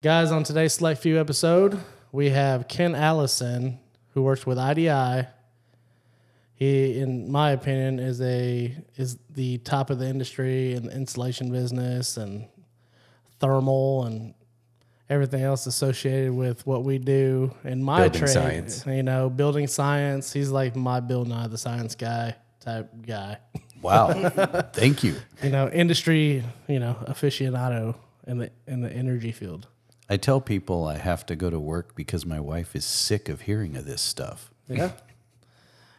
Guys, on today's Select Few episode, we have Ken Allison, who works with IDI. He, in my opinion, is a is the top of the industry in the insulation business and thermal and everything else associated with what we do in my Building trade. science. You know, building science. He's like my Bill Nye the Science Guy type guy. Wow. Thank you. You know, industry. You know, aficionado in the in the energy field. I tell people I have to go to work because my wife is sick of hearing of this stuff. Yeah.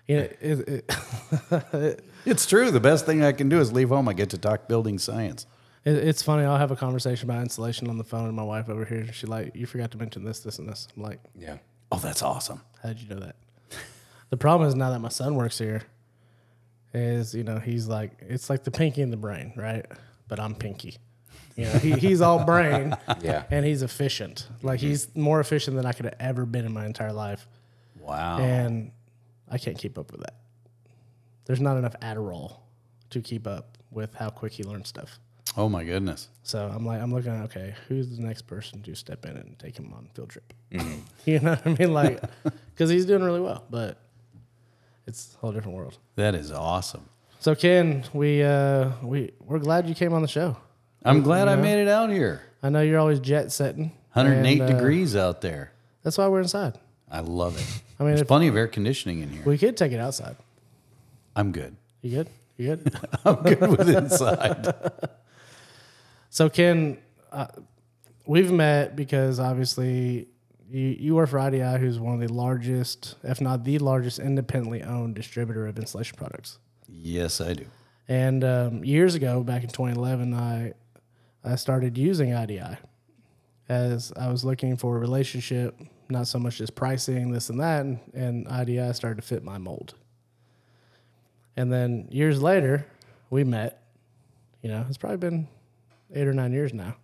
Yeah, it, it, It's true. The best thing I can do is leave home. I get to talk building science. It, it's funny. I'll have a conversation about insulation on the phone, and my wife over here, she's like, "You forgot to mention this, this, and this." I'm like, Yeah. Oh, that's awesome. "How did you know that?" the problem is now that my son works here, is you know he's like, it's like the pinky in the brain, right? But I'm pinky. You know, he, he's all brain, Yeah. and he's efficient. Like he's more efficient than I could have ever been in my entire life, Wow. and I can't keep up with that. There's not enough Adderall to keep up with how quick he learns stuff. oh my goodness. So I'm like, I'm looking at okay, who's the next person to step in and take him on field trip? you know what I mean? Like, because he's doing really well, but it's a whole different world. That is awesome. So Ken, we uh, we we're glad you came on the show. I'm glad I made it out here. I know you're always jet setting. 108 and, uh, degrees out there. That's why we're inside. I love it. I mean, There's if, plenty of air conditioning in here. we could take it outside. I'm good. You good? You good? I'm good with inside. So Ken, uh, we've met because obviously you you work for IDI, who's one of the largest, if not the largest, independently owned distributor of insulation products. yes, I do. And um, years ago, back in 2011, I I started using IDI as I was looking for a relationship, not so much as pricing, this and that, and, and IDI started to fit my mold. And then years later, we met. You know, it's probably been eight or nine years now.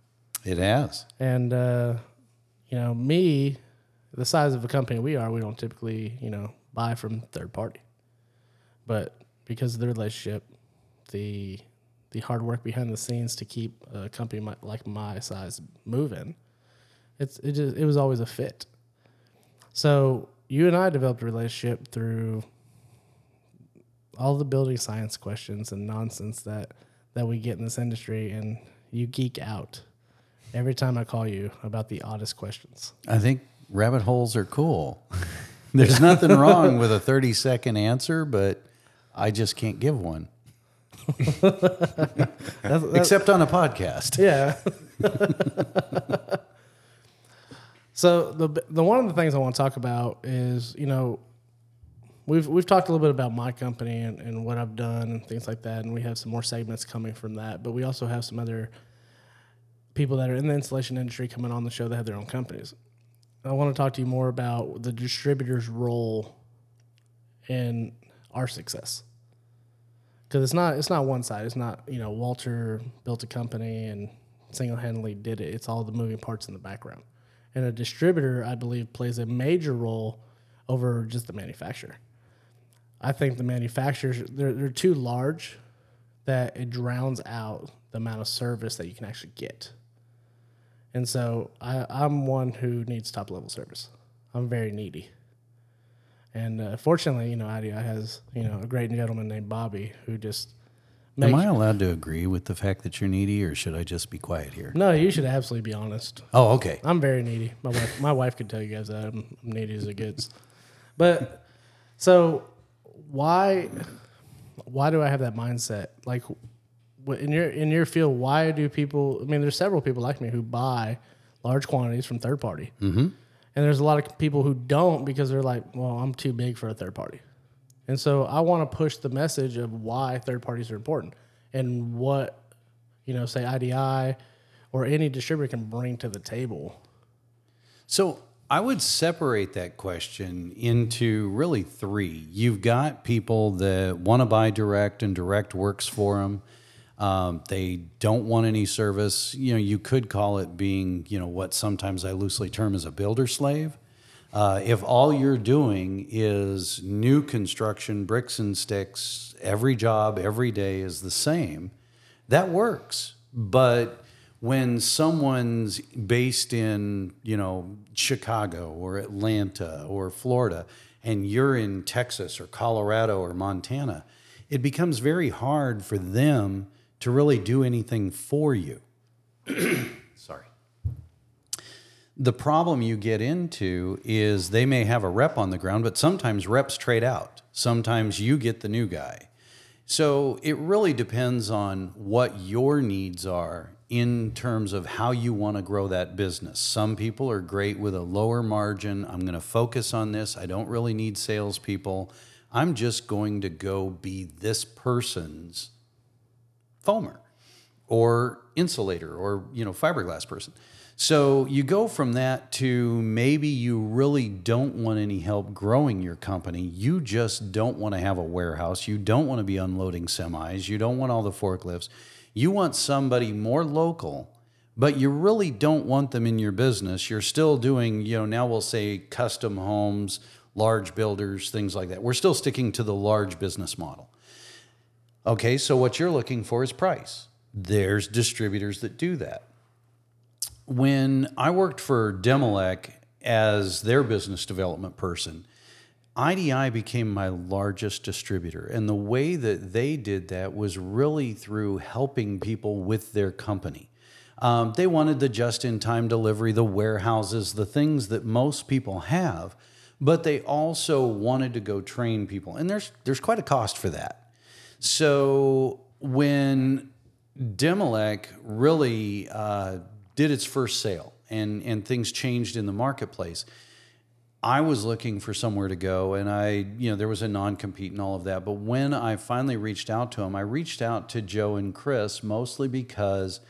It has. And uh, you know, me, the size of a company we are, we don't typically, you know, buy from third party. But because of the relationship, the the hard work behind the scenes to keep a company my, like my size moving, it's it just it was always a fit. So you and I developed a relationship through all the building science questions and nonsense that that we get in this industry, and you geek out every time I call you about the oddest questions. I think rabbit holes are cool. There's nothing wrong with a 30 second answer, but I just can't give one. Except on a podcast. Yeah. so the the one of the things I want to talk about is you know we've we've talked a little bit about my company and, and what I've done and things like that, and we have some more segments coming from that. But we also have some other people that are in the insulation industry coming on the show that have their own companies. I want to talk to you more about the distributor's role in our success because it's not it's not one side. It's not you know Walter built a company and single handedly did it. It's all the moving parts in the background. And a distributor, I believe, plays a major role over just the manufacturer. I think the manufacturers they're they're too large that it drowns out the amount of service that you can actually get. And so I, I'm one who needs top level service. I'm very needy. And uh, fortunately, you know, IDI has, you know, a great gentleman named Bobby who just Am I allowed to agree with the fact that you're needy, or should I just be quiet here? No, you should absolutely be honest. Oh, okay. I'm very needy. My wife, my wife could tell you guys that I'm, I'm needy as it gets. But so why why do I have that mindset? Like in your in your field, why do people? I mean, there's several people like me who buy large quantities from third party, mm-hmm. And there's a lot of people who don't because they're like, well, I'm too big for a third party. And so I want to push the message of why third parties are important and what, you know, say IDI or any distributor can bring to the table. So I would separate that question into really three. You've got people that want to buy direct, and direct works for them. Um, they don't want any service. You know, you could call it being, you know, what sometimes I loosely term as a builder slave. Uh, if all you're doing is new construction, bricks and sticks, every job, every day is the same, that works. But when someone's based in, you know, Chicago or Atlanta or Florida and you're in Texas or Colorado or Montana, it becomes very hard for them to really do anything for you. Sorry. The problem you get into is they may have a rep on the ground, but sometimes reps trade out. Sometimes you get the new guy. So it really depends on what your needs are in terms of how you want to grow that business. Some people are great with a lower margin. I'm going to focus on this. I don't really need salespeople. I'm just going to go be this person's foamer or insulator or you know fiberglass person. So you go from that to maybe you really don't want any help growing your company. You just don't want to have a warehouse. You don't want to be unloading semis. You don't want all the forklifts. You want somebody more local, but you really don't want them in your business. You're still doing, you know, now we'll say custom homes, large builders, things like that. We're still sticking to the large business model. Okay, so what you're looking for is price. There's distributors that do that when I worked for Demilec as their business development person, IDI became my largest distributor. And the way that they did that was really through helping people with their company. Um, they wanted the just in time delivery, the warehouses, the things that most people have, but they also wanted to go train people. And there's, there's quite a cost for that. So when Demilec really uh, did its first sale and, and things changed in the marketplace. I was looking for somewhere to go and I, you know, there was a non compete and all of that. But when I finally reached out to them, I reached out to Joe and Chris mostly because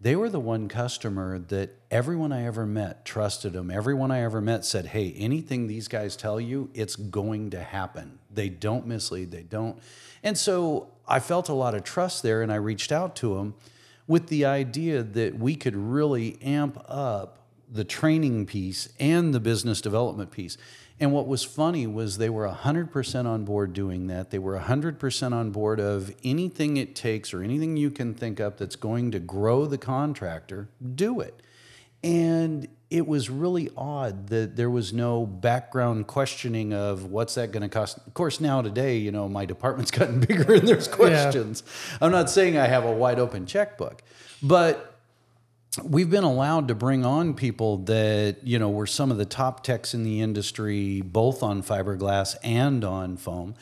they were the one customer that everyone I ever met trusted them. Everyone I ever met said, hey, anything these guys tell you, it's going to happen. They don't mislead, they don't. And so I felt a lot of trust there and I reached out to them with the idea that we could really amp up the training piece and the business development piece. And what was funny was they were 100% on board doing that. They were 100% on board of anything it takes or anything you can think up that's going to grow the contractor, do it. And it was really odd that there was no background questioning of what's that going to cost. Of course, now today, you know, my department's gotten bigger and there's questions. Yeah. I'm not saying I have a wide open checkbook, but we've been allowed to bring on people that you know were some of the top techs in the industry, both on fiberglass and on foam,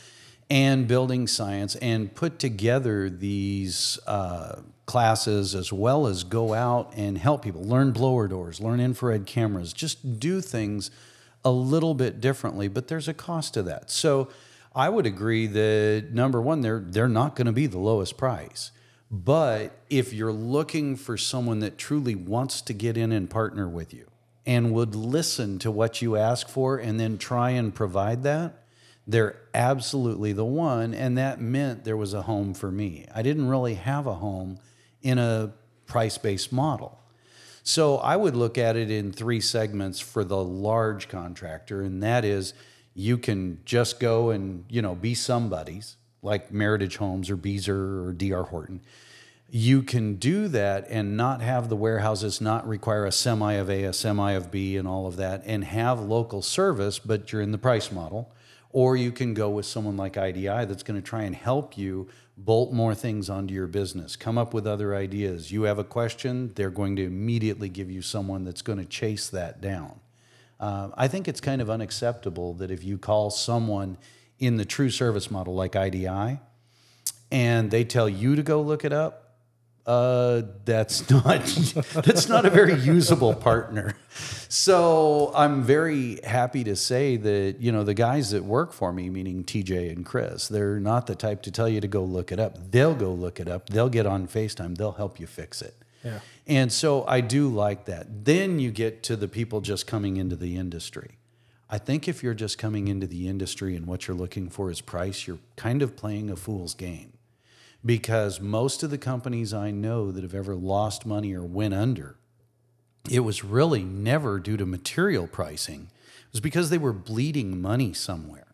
and building science, and put together these. Uh, classes as well as go out and help people learn blower doors, learn infrared cameras, just do things a little bit differently, but there's a cost to that. So I would agree that number one, they're they're not going to be the lowest price. But if you're looking for someone that truly wants to get in and partner with you and would listen to what you ask for and then try and provide that, they're absolutely the one. And that meant there was a home for me. I didn't really have a home in a price based model. So I would look at it in three segments for the large contractor, and that is you can just go and you know be somebody's like Meritage Homes or Beazer or DR Horton. You can do that and not have the warehouses not require a semi of A, a semi of B, and all of that, and have local service, but you're in the price model. Or you can go with someone like IDI that's going to try and help you bolt more things onto your business, come up with other ideas. You have a question, they're going to immediately give you someone that's going to chase that down. Uh, I think it's kind of unacceptable that if you call someone in the true service model like IDI and they tell you to go look it up, uh, that's not that's not a very usable partner. So I'm very happy to say that you know the guys that work for me, meaning TJ and Chris, they're not the type to tell you to go look it up. They'll go look it up. They'll get on Facetime. They'll help you fix it. Yeah. And so I do like that. Then you get to the people just coming into the industry. I think if you're just coming into the industry and what you're looking for is price, you're kind of playing a fool's game because most of the companies I know that have ever lost money or went under, it was really never due to material pricing. It was because they were bleeding money somewhere.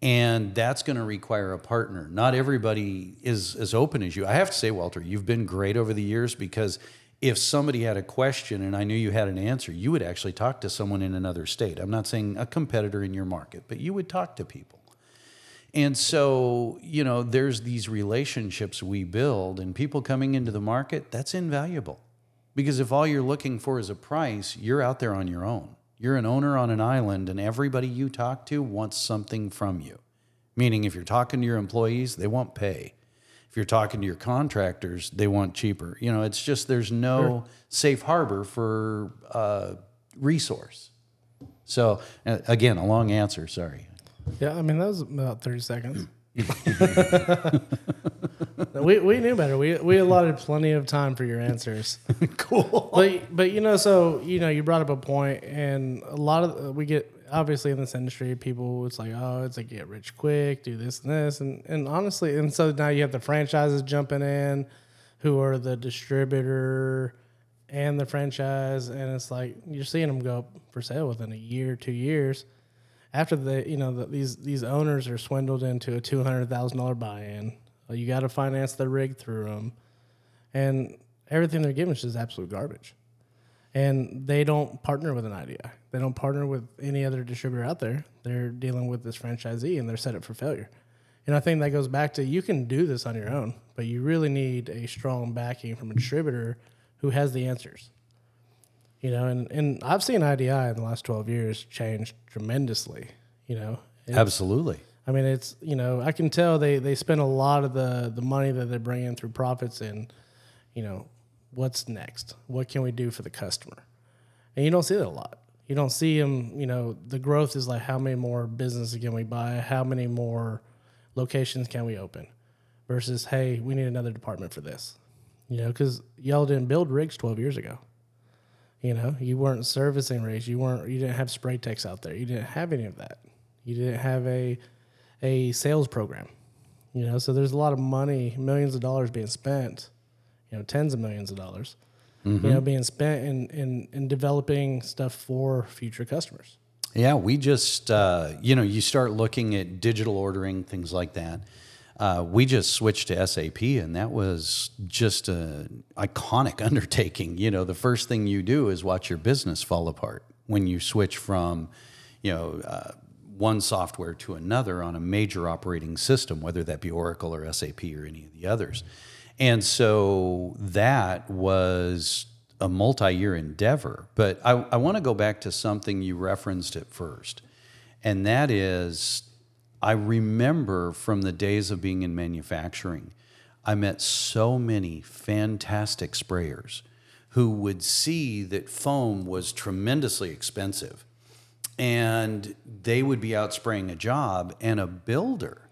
And that's going to require a partner. Not everybody is as open as you. I have to say, Walter, you've been great over the years because if somebody had a question and I knew you had an answer, you would actually talk to someone in another state. I'm not saying a competitor in your market, but you would talk to people. And so, you know, there's these relationships we build, and people coming into the market, that's invaluable. Because if all you're looking for is a price, you're out there on your own. You're an owner on an island, and everybody you talk to wants something from you. Meaning, if you're talking to your employees, they want pay. If you're talking to your contractors, they want cheaper. You know, it's just there's no sure. safe harbor for uh, resource. So, again, a long answer. Sorry. Yeah, I mean that was about thirty seconds. we, we knew better. We we allotted plenty of time for your answers. cool. But but you know, so you know, you brought up a point, and a lot of we get obviously in this industry, people it's like, oh, it's like get rich quick, do this and this, and and honestly, and so now you have the franchises jumping in, who are the distributor and the franchise, and it's like you're seeing them go up for sale within a year, two years. After the you know the, these these owners are swindled into a two hundred thousand dollar buy in, uh, you got to finance the rig through them, and everything they're giving is just absolute garbage and they don't partner with an IDI. They don't partner with any other distributor out there. They're dealing with this franchisee and they're set up for failure. And I think that goes back to you can do this on your own, but you really need a strong backing from a distributor who has the answers. You know, and, and I've seen IDI in the last 12 years change tremendously, you know. It's, Absolutely. I mean, it's, you know, I can tell they, they spend a lot of the, the money that they're bringing through profits and, you know, what's next? What can we do for the customer? And you don't see that a lot. You don't see them, you know, the growth is like how many more businesses can we buy? How many more locations can we open? Versus, hey, we need another department for this. You know, because y'all didn't build rigs 12 years ago. You know, you weren't servicing rigs. You weren't. You didn't have spray techs out there. You didn't have any of that. You didn't have a a sales program. You know, so there's a lot of money, millions of dollars being spent you know tens of millions of dollars mm-hmm. you know being spent in, in in developing stuff for future customers yeah we just uh, you know you start looking at digital ordering things like that uh, we just switched to SAP, and that was just an iconic undertaking. You know, the first thing you do is watch your business fall apart when you switch from, you know, uh, one software to another on a major operating system, whether that be Oracle or SAP or any of the others. And so that was a multi year endeavor. But I, I want to go back to something you referenced at first, and that is I remember from the days of being in manufacturing, I met so many fantastic sprayers who would see that foam was tremendously expensive and they would be out spraying a job and a builder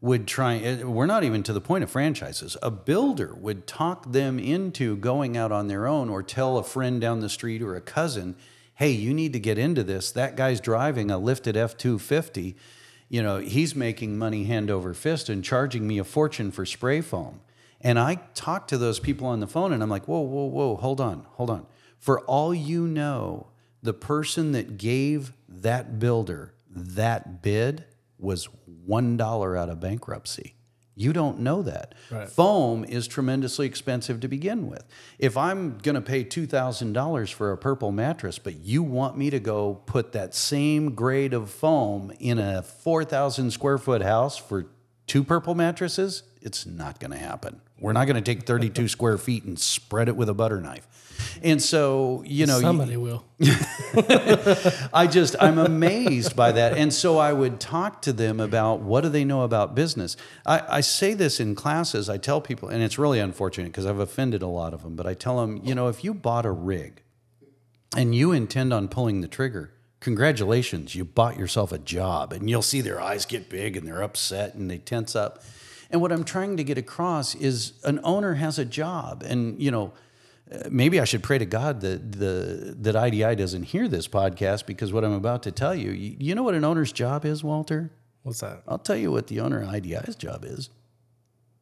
would try we're not even to the point of franchises a builder would talk them into going out on their own or tell a friend down the street or a cousin hey you need to get into this. That guy's driving a lifted f-250 you know he's making money hand over fist and charging me a fortune for spray foam and i talk to those people on the phone and i'm like whoa whoa whoa hold on hold on for all you know the person that gave that builder that bid was $1 out of bankruptcy. You don't know that. Right. Foam is tremendously expensive to begin with. If I'm going to pay $2,000 for a purple mattress, but you want me to go put that same grade of foam in a 4,000 square foot house for two purple mattresses, it's not going to happen. We're not going to take 32 square feet and spread it with a butter knife. And so, you know, somebody you, will. I just, I'm amazed by that. And so I would talk to them about what do they know about business. I, I say this in classes. I tell people, and it's really unfortunate because I've offended a lot of them, but I tell them, you know, if you bought a rig and you intend on pulling the trigger, congratulations, you bought yourself a job. And you'll see their eyes get big and they're upset and they tense up. And what I'm trying to get across is an owner has a job. And, you know, maybe I should pray to God that the that IDI doesn't hear this podcast because what I'm about to tell you, you, you know what an owner's job is, Walter? What's that? I'll tell you what the owner of IDI's job is.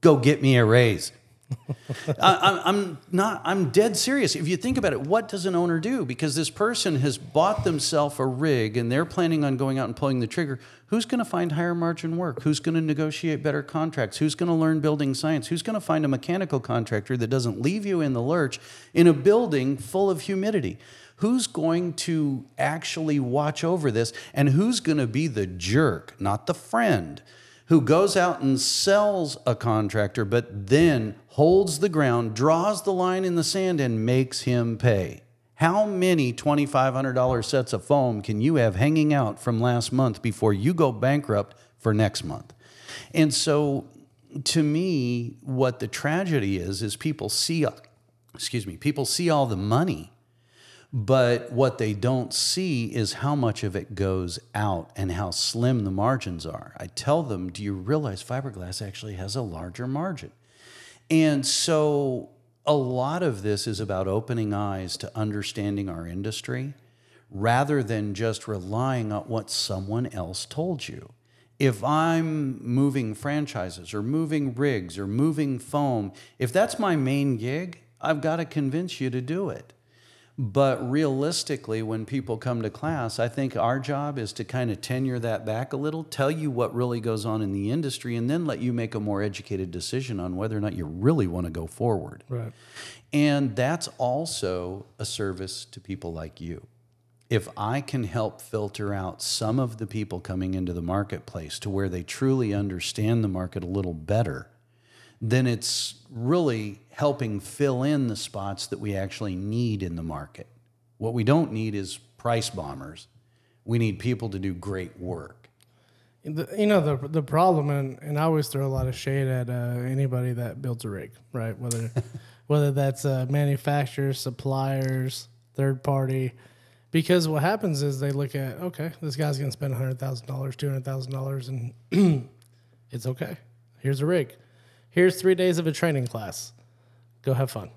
Go get me a raise. I, I'm not. I'm dead serious. If you think about it, what does an owner do? Because this person has bought themselves a rig and they're planning on going out and pulling the trigger. Who's going to find higher margin work? Who's going to negotiate better contracts? Who's going to learn building science? Who's going to find a mechanical contractor that doesn't leave you in the lurch in a building full of humidity? Who's going to actually watch over this? And who's going to be the jerk, not the friend? Who goes out and sells a contractor, but then holds the ground, draws the line in the sand, and makes him pay. How many $2,500 sets of foam can you have hanging out from last month before you go bankrupt for next month? And so, to me, what the tragedy is, is people see, excuse me, people see all the money but what they don't see is how much of it goes out and how slim the margins are. I tell them, do you realize fiberglass actually has a larger margin? And so a lot of this is about opening eyes to understanding our industry rather than just relying on what someone else told you. If I'm moving franchises or moving rigs or moving foam, if that's my main gig, I've got to convince you to do it. But realistically, when people come to class, I think our job is to kind of tenure that back a little, tell you what really goes on in the industry, and then let you make a more educated decision on whether or not you really want to go forward. Right. And that's also a service to people like you. If I can help filter out some of the people coming into the marketplace to where they truly understand the market a little better, then it's really helping fill in the spots that we actually need in the market. What we don't need is price bombers. We need people to do great work. The, you know the the problem, and, and I always throw a lot of shade at uh, anybody that builds a rig, right? Whether whether that's uh, manufacturers, suppliers, third party, because what happens is they look at okay, this guy's going to spend hundred thousand dollars, two hundred thousand dollars, and it's okay. Here's a rig. Here's three days of a training class go have fun,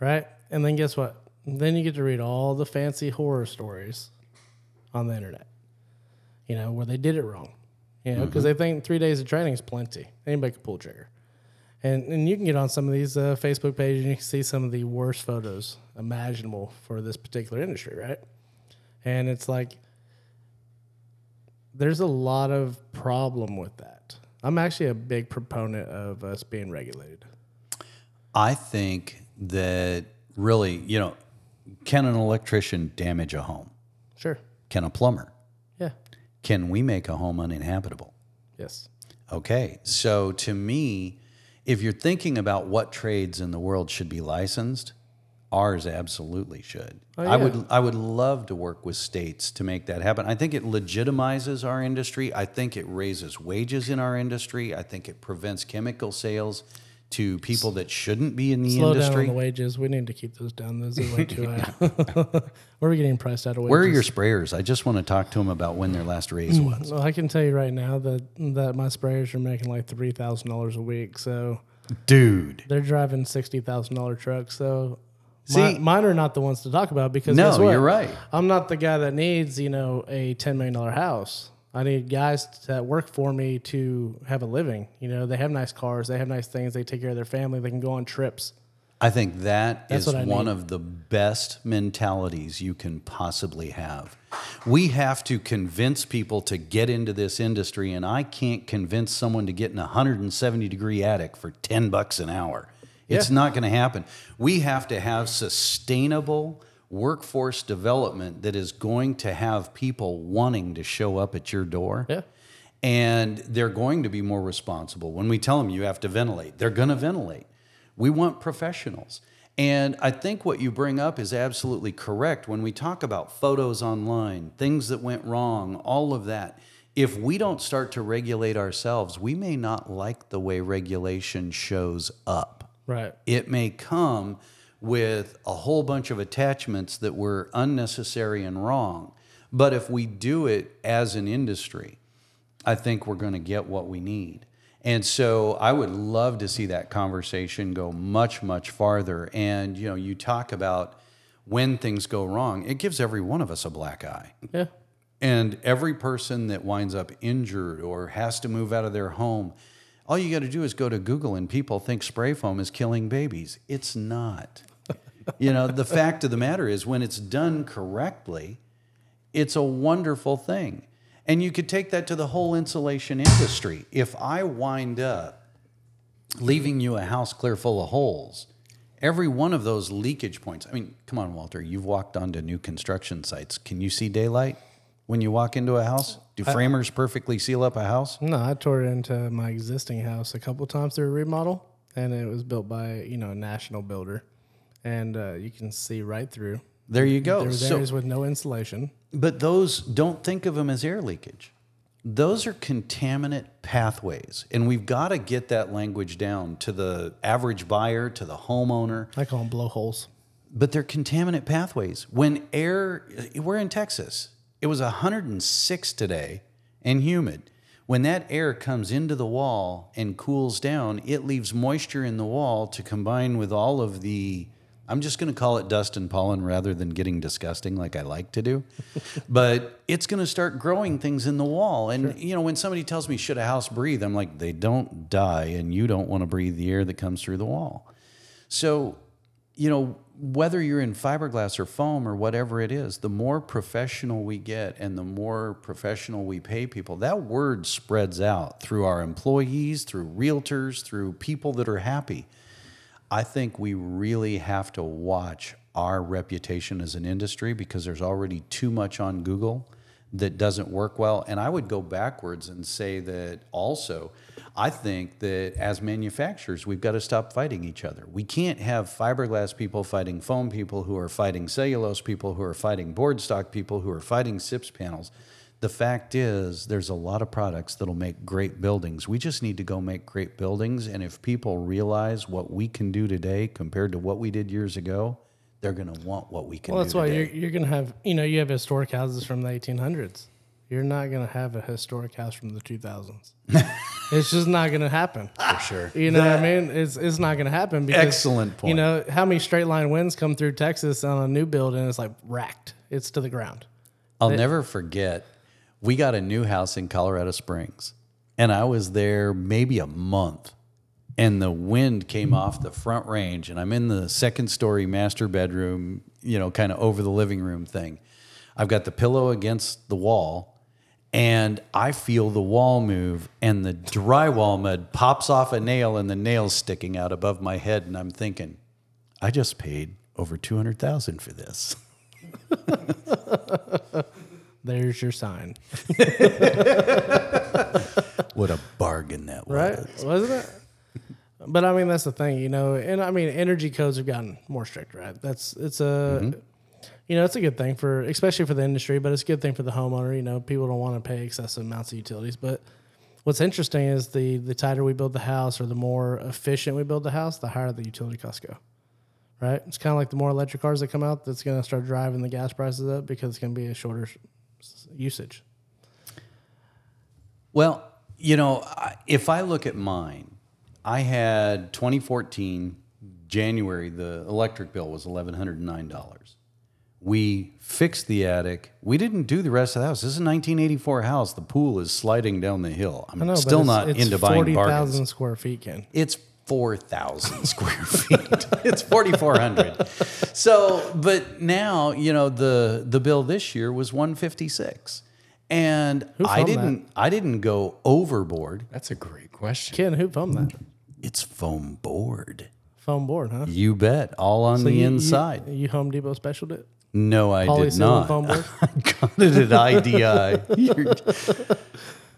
right? And then guess what? Then you get to read all the fancy horror stories on the internet, you know, where they did it wrong, you know, because mm-hmm. they think three days of training is plenty. Anybody can pull trigger. And, and you can get on some of these uh, Facebook pages and you can see some of the worst photos imaginable for this particular industry, right? And it's like, there's a lot of problem with that. I'm actually a big proponent of us being regulated. I think that really, you know, can an electrician damage a home? Sure. Can a plumber? Yeah. Can we make a home uninhabitable? Yes. Okay. So to me, if you're thinking about what trades in the world should be licensed, ours absolutely should. Oh, yeah. I would I would love to work with states to make that happen. I think it legitimizes our industry. I think it raises wages in our industry. I think it prevents chemical sales to people that shouldn't be in the Slow industry. down on the wages. We need to keep those down. Those are way too high. We're getting priced out of wages. Where are your sprayers? I just want to talk to them about when their last raise hmm. was. Well, I can tell you right now that that my sprayers are making like three thousand dollars a week. So, dude, they're driving sixty thousand dollar trucks. So. See, my, mine are not the ones to talk about because no, you're right. I'm not the guy that needs you know a ten million dollar house. I need guys that work for me to have a living. You know, they have nice cars, they have nice things, they take care of their family, they can go on trips. I think that That's is one of the best mentalities you can possibly have. We have to convince people to get into this industry, and I can't convince someone to get in a 170 degree attic for 10 bucks an hour. It's yeah. not going to happen. We have to have sustainable, workforce development that is going to have people wanting to show up at your door. Yeah. And they're going to be more responsible. When we tell them you have to ventilate, they're going to ventilate. We want professionals. And I think what you bring up is absolutely correct. When we talk about photos online, things that went wrong, all of that, if we don't start to regulate ourselves, we may not like the way regulation shows up. Right. It may come with a whole bunch of attachments that were unnecessary and wrong. But if we do it as an industry, I think we're going to get what we need. And so I would love to see that conversation go much, much farther. And, you know, you talk about when things go wrong, it gives every one of us a black eye. Yeah. And every person that winds up injured or has to move out of their home, All you got to do is go to Google, and people think spray foam is killing babies. It's not. you know, the fact of the matter is, when it's done correctly, it's a wonderful thing. And you could take that to the whole insulation industry. If I wind up leaving you a house clear full of holes, every one of those leakage points. I mean, come on, Walter, you've walked onto new construction sites. Can you see daylight when you walk into a house? Do framers perfectly seal up a house? No, I tore it into my existing house a couple times through a remodel, and it was built by you know a national builder, and uh, you can see right through. There you go. There's So- areas with no insulation. But those don't think of them as air leakage. Those are contaminant pathways. And we've got to get that language down to the average buyer, to the homeowner. I call them blowholes. But they're contaminant pathways. When air, we're in Texas, it was 106 today and humid. When that air comes into the wall and cools down, it leaves moisture in the wall to combine with all of the, I'm just going to call it dust and pollen rather than getting disgusting like I like to do. but it's going to start growing things in the wall. And, you know, when somebody tells me, should a house breathe? I'm like, they don't die, and you don't want to breathe the air that comes through the wall. So, you know, whether you're in fiberglass or foam or whatever it is, the more professional we get and the more professional we pay people, that word spreads out through our employees, through realtors, through people that are happy. I think we really have to watch our reputation as an industry because there's already too much on Google that doesn't work well. And I would go backwards and say that also, I think that as manufacturers, we've got to stop fighting each other. We can't have fiberglass people fighting foam people who are fighting cellulose people who are fighting board stock people who are fighting SIPS panels. The fact is, there's a lot of products that'll make great buildings. We just need to go make great buildings. And if people realize what we can do today compared to what we did years ago, they're going to want what we can do. Well, that's why today. you're, you're going to have, you know, you have historic houses from the 1800s. You're not going to have a historic house from the 2000s. it's just not going to happen. For sure. You know what I mean? It's it's not going to happen because Excellent point. You know how many straight line winds come through Texas on a new build and it's like racked. It's to the ground. I'll never forget. We got a new house in Colorado Springs, and I was there maybe a month, and the wind came off the front range, and I'm in the second story master bedroom, you know, kind of over the living room thing. I've got the pillow against the wall, and I feel the wall move, and the drywall mud pops off a nail, and the nail's sticking out above my head, and I'm thinking, I just paid over two hundred thousand for this. There's your sign, What a bargain that was! right? Wasn't it? But I mean, that's the thing, you know. And I mean, energy codes have gotten more strict, right? That's it's a, mm-hmm. You know, it's a good thing for, especially for the industry, but it's a good thing for the homeowner. You know, people don't want to pay excessive amounts of utilities. But what's interesting is the the tighter we build the house, or the more efficient we build the house, the higher the utility costs go. Right? It's kind of like the more electric cars that come out, that's going to start driving the gas prices up because it's going to be a shorter usage. Well, you know, if I look at mine, I had 2014 January. The electric bill was $1,109. We fixed the attic. We didn't do the rest of the house. This is a 1984 house. The pool is sliding down the hill. I'm I know, still but not it's, it's into buying 40,000 bargains. square feet, Ken. It's 4,000 square feet. It's 4,400. So, but now, you know, the the bill this year was 156. And Who I found didn't I didn't go overboard. That's a great question. Ken, who foamed that? It's foam board. Foam board, huh? You bet. All on the you- inside. You, you Home Depot specialed it? No, I did not. I got it at IDI.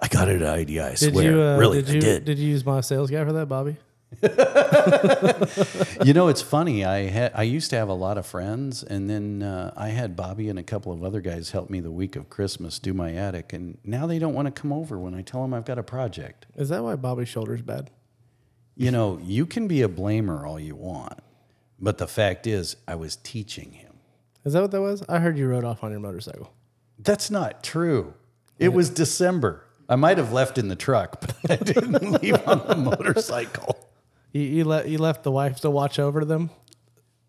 I got it at IDI. I swear. you? Uh, really, did I you? did. Did you use my sales guy for that, Bobby? You know, it's funny. I had I used to have a lot of friends, and then uh, I had Bobby and a couple of other guys help me the week of Christmas do my attic, and now they don't want to come over when I tell them I've got a project. Is that why Bobby's shoulder's bad? You know, you can be a blamer all you want, but the fact is, I was teaching him. Is that what that was? I heard you rode off on your motorcycle. That's not true. It was December. I might have left in the truck, but I didn't leave on the motorcycle. You, you let you left the wife to watch over them.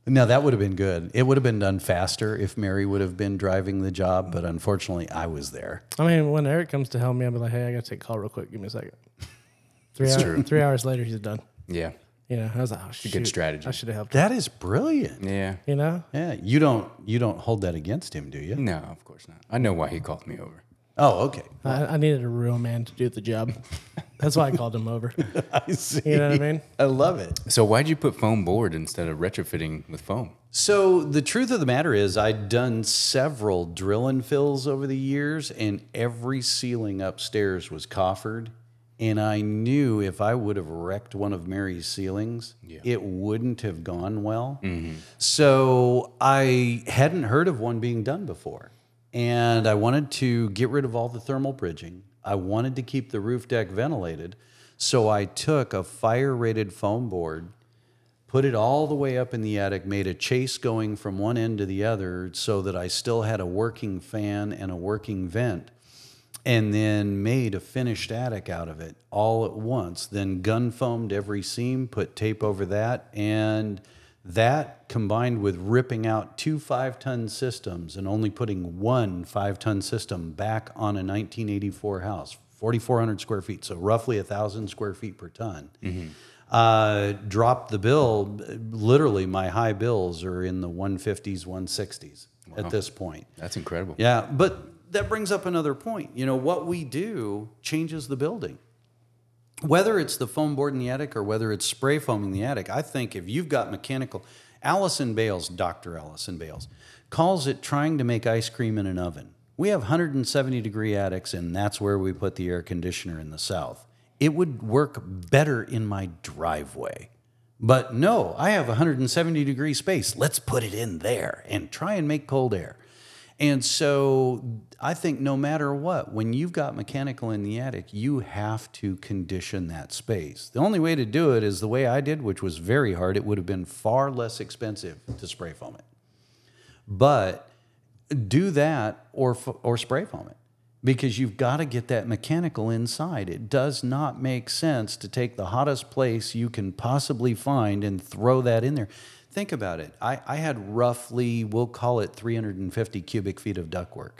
Now that would have been good. It would have been done faster if Mary would have been driving the job, but unfortunately, I was there. I mean, when Eric comes to help me, I'll be like, "Hey, I gotta take a call real quick. Give me a second. Three, hour- true. three hours later, he's done. Yeah. You know, I was like, oh, a good strategy. I should have helped. him. That is brilliant. Yeah. You know, Yeah, you don't you don't hold that against him, do you? No, of course not. I know why he called me over. Oh, okay. I, I needed a real man to do the job. That's why I called him over. I see. You know what I mean? I love it. So why'd you put foam board instead of retrofitting with foam? So the truth of the matter is, I'd done several drill and fills over the years, and every ceiling upstairs was coffered. And I knew if I would have wrecked one of Mary's ceilings, it wouldn't have gone well. Mm-hmm. So I hadn't heard of one being done before. And I wanted to get rid of all the thermal bridging. I wanted to keep the roof deck ventilated. So I took a fire rated foam board put it all the way up in the attic, made a chase going from one end to the other so that I still had a working fan and a working vent, and then made a finished attic out of it all at once. Then gun foamed every seam, put tape over that, and that combined with ripping out two five ton systems and only putting one five ton system back on a 1984 house, 4,400 square feet, so roughly a thousand square feet per ton uh, dropped the bill. Literally, my high bills are in the 150s, 160s at this point. That's incredible. Yeah, but that brings up another point. You know, what we do changes the building. Whether it's the foam board in the attic or whether it's spray foam in the attic, I think if you've got mechanical, Allison Bailes, Dr. Allison Bailes, calls it trying to make ice cream in an oven. We have 170 degree attics, and that's where we put the air conditioner in the south. It would work better in my driveway. But no, I have 170 degree space. Let's put it in there and try and make cold air. And so I think no matter what, when you've got mechanical in the attic, you have to condition that space. The only way to do it is the way I did, which was very hard. It would have been far less expensive to spray foam it. But do that or or spray foam it because you've got to get that mechanical inside. It does not make sense to take the hottest place you can possibly find and throw that in there. Think about it. I, I had roughly, we'll call it 350 cubic feet of ductwork.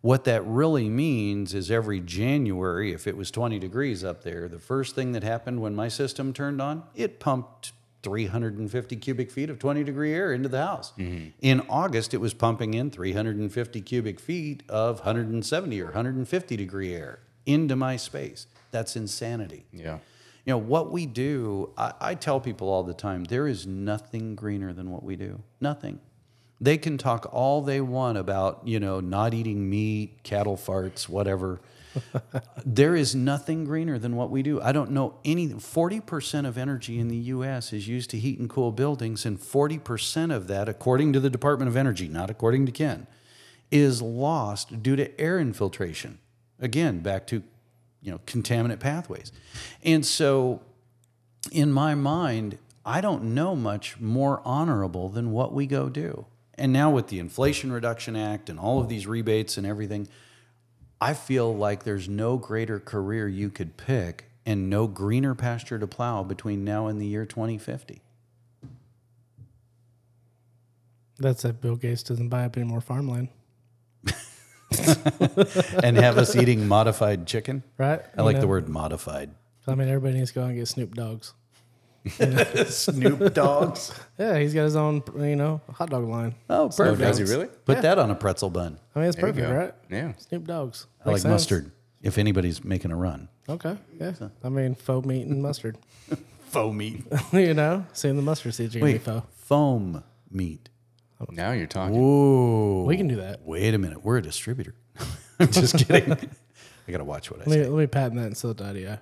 What that really means is every January, if it was 20 degrees up there, the first thing that happened when my system turned on, it pumped 350 cubic feet of 20 degree air into the house. Mm-hmm. In August, it was pumping in 350 cubic feet of 170 or 150 degree air into my space. That's insanity. Yeah. You know, what we do, I, I tell people all the time, there is nothing greener than what we do. Nothing. They can talk all they want about, you know, not eating meat, cattle farts, whatever. there is nothing greener than what we do. I don't know any 40% of energy in the US is used to heat and cool buildings and 40% of that according to the Department of Energy, not according to Ken, is lost due to air infiltration. Again, back to you know, contaminant pathways. And so in my mind, I don't know much more honorable than what we go do. And now with the Inflation Reduction Act and all of these rebates and everything, I feel like there's no greater career you could pick and no greener pasture to plow between now and the year 2050. That's if Bill Gates doesn't buy up any more farmland, and have us eating modified chicken. right? I like the word modified. I mean, everybody needs to go out and get Snoop Dogs. Snoop Dogs. Yeah, he's got his own, you know, hot dog line. Oh, Oh, perfect. does he really? Put that on a pretzel bun. I mean, it's There you perfect, go. right? Yeah. Snoop Dogs. I like Makes sense. mustard. If anybody's making a run, Okay, yeah. I mean, faux meat and mustard. faux meat. you know, seeing the mustard seeds are gonna be Wait, faux. foam meat. Now you're talking. Whoa. We can do that. Wait a minute. We're a distributor. I'm just kidding. I got to watch what I Let me, say. let me patent that and sell it to IDI.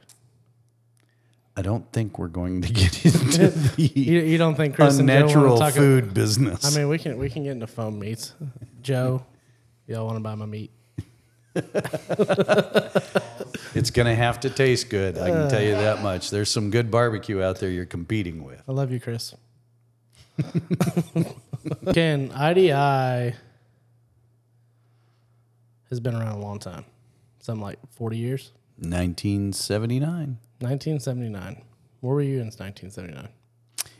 I don't think we're going to get into the You, you don't think Chris and Joe unnatural want to talk? food business. I mean, we can we can get into foam meats. Joe, y'all want to buy my meat? it's going to have to taste good. I can tell you that much. There's some good barbecue out there you're competing with. I love you, Chris. Ken, IDI has been around a long time. Something like 40 years. 1979. 1979. Where were you in 1979?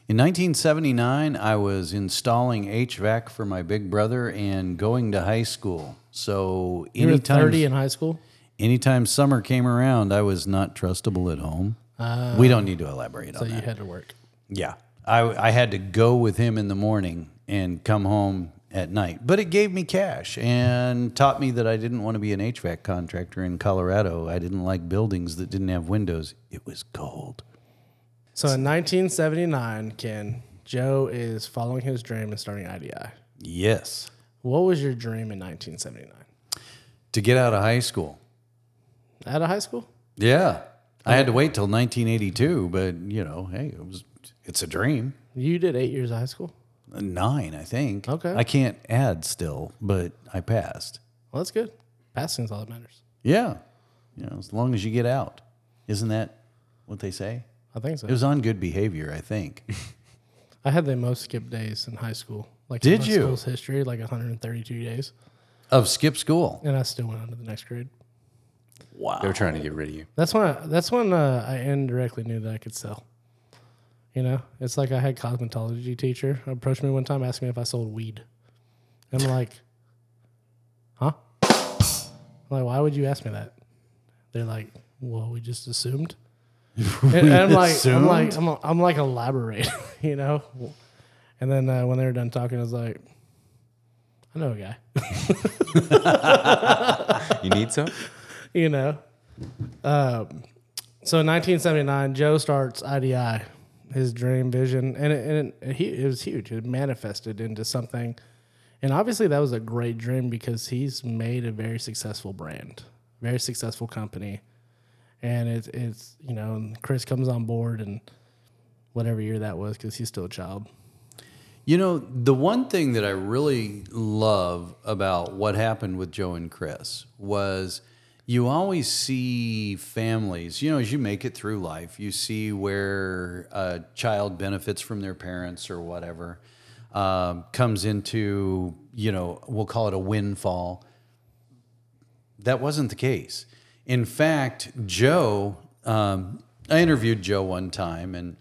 In 1979, I was installing HVAC for my big brother and going to high school. So You were anytime, 30 in high school? anytime summer came around, I was not trustable at home. Ah. we don't need to elaborate on that. So on you that. had to work. Yeah. I, I had to go with him in the morning and come home at night. But it gave me cash and taught me that I didn't want to be an HVAC contractor in Colorado. I didn't like buildings that didn't have windows. It was cold. So in 1979, Ken, Joe is following his dream and starting IDI. Yes. What was your dream in 1979? To get out of high school. Out of high school? Yeah. I had to wait till 1982, but you know, hey, it was it's a dream. You did eight years of high school? Nine, I think. Okay. I can't add still, but I passed. Well, that's good. Passing's all that matters. Yeah. You know, as long as you get out. Isn't that what they say? I think so. It was on good behavior, I think. I had the most skip days in high school. Like Did in my you? School's history, like 132 days, of skip school. and I still went on to the next grade. Wow. They're trying to get rid of you. That's when I, that's when uh, I indirectly knew that I could sell. You know, it's like I had cosmetology teacher approach me one time, asked me if I sold weed. I'm like, huh? I'm like, why would you ask me that? They're like, well, we just assumed. and, and I'm like, I'm like, I'm, I'm like elaborate, you know. And then uh, when they were done talking, I was like, I know a guy. You need some? you know. Um, so in 1979, Joe starts IDI, his dream vision, and it, and it, it was huge. It manifested into something, and obviously that was a great dream because he's made a very successful brand, very successful company, and it's it's you know Chris comes on board and whatever year that was because he's still a child. You know, the one thing that I really love about what happened with Joe and Chris was you always see families, you know, as you make it through life, you see where a child benefits from their parents or whatever, um, comes into, you know, we'll call it a windfall. That wasn't the case. In fact, Joe, um, I interviewed Joe one time, and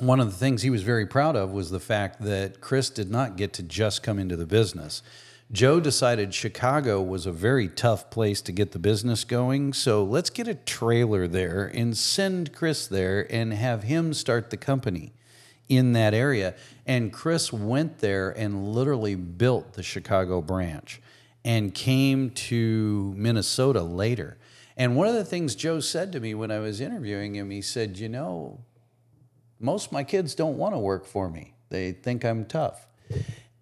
one of the things he was very proud of was the fact that Chris did not get to just come into the business. Joe decided Chicago was a very tough place to get the business going, so let's get a trailer there and send Chris there and have him start the company in that area. And Chris went there and literally built the Chicago branch and came to Minnesota later. And one of the things Joe said to me when I was interviewing him, he said, You know, most of my kids don't want to work for me. They think I'm tough.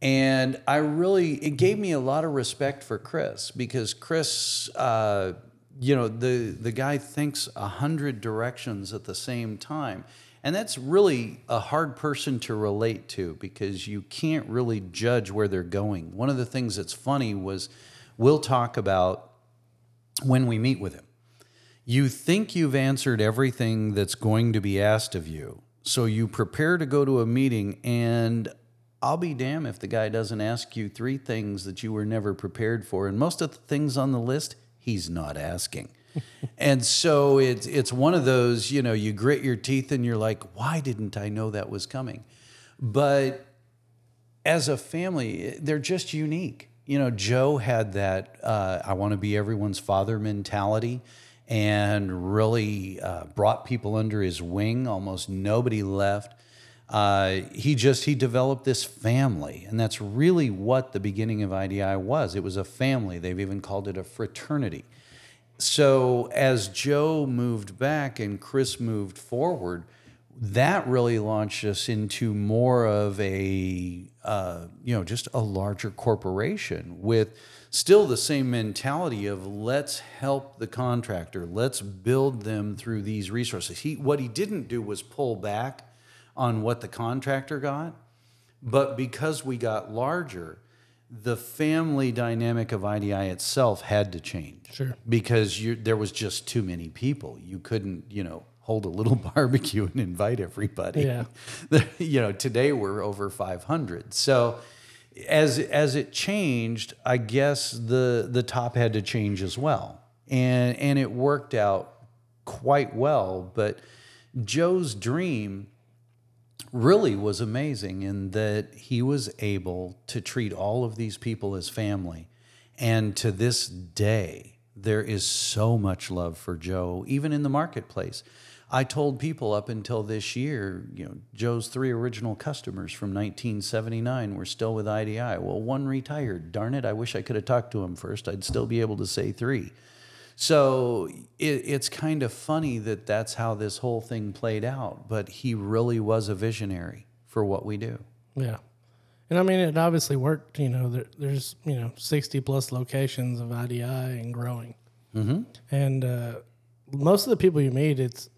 And I really, it gave me a lot of respect for Chris because Chris, uh, you know, the, the guy thinks a hundred directions at the same time. And that's really a hard person to relate to because you can't really judge where they're going. One of the things that's funny was we'll talk about when we meet with him. You think you've answered everything that's going to be asked of you. So you prepare to go to a meeting, and I'll be damned if the guy doesn't ask you three things that you were never prepared for. And most of the things on the list, he's not asking. and so it's it's one of those, you know, you grit your teeth and you're like, why didn't I know that was coming? But as a family, they're just unique. You know, Joe had that uh, I want to be everyone's father mentality and really uh, brought people under his wing. Almost nobody left. Uh, he just he developed this family, and that's really what the beginning of IDI was. It was a family. They've even called it a fraternity. So as Joe moved back and Chris moved forward, that really launched us into more of a uh, you know just a larger corporation with still the same mentality of let's help the contractor let's build them through these resources he what he didn't do was pull back on what the contractor got but because we got larger the family dynamic of IDI itself had to change Sure. because you, there was just too many people you couldn't you know hold a little barbecue and invite everybody. Yeah. you know, today we're over 500. So as as it changed, I guess the the top had to change as well. And and it worked out quite well, but Joe's dream really was amazing in that he was able to treat all of these people as family. And to this day, there is so much love for Joe, even in the marketplace. I told people up until this year, you know, Joe's three original customers from 1979 were still with IDI. Well, one retired. Darn it, I wish I could have talked to him first. I'd still be able to say three. So it, it's kind of funny that that's how this whole thing played out, but he really was a visionary for what we do. Yeah. And I mean, it obviously worked. You know, there, there's, you know, 60 plus locations of IDI and growing. Mm-hmm. And uh, most of the people you meet, it's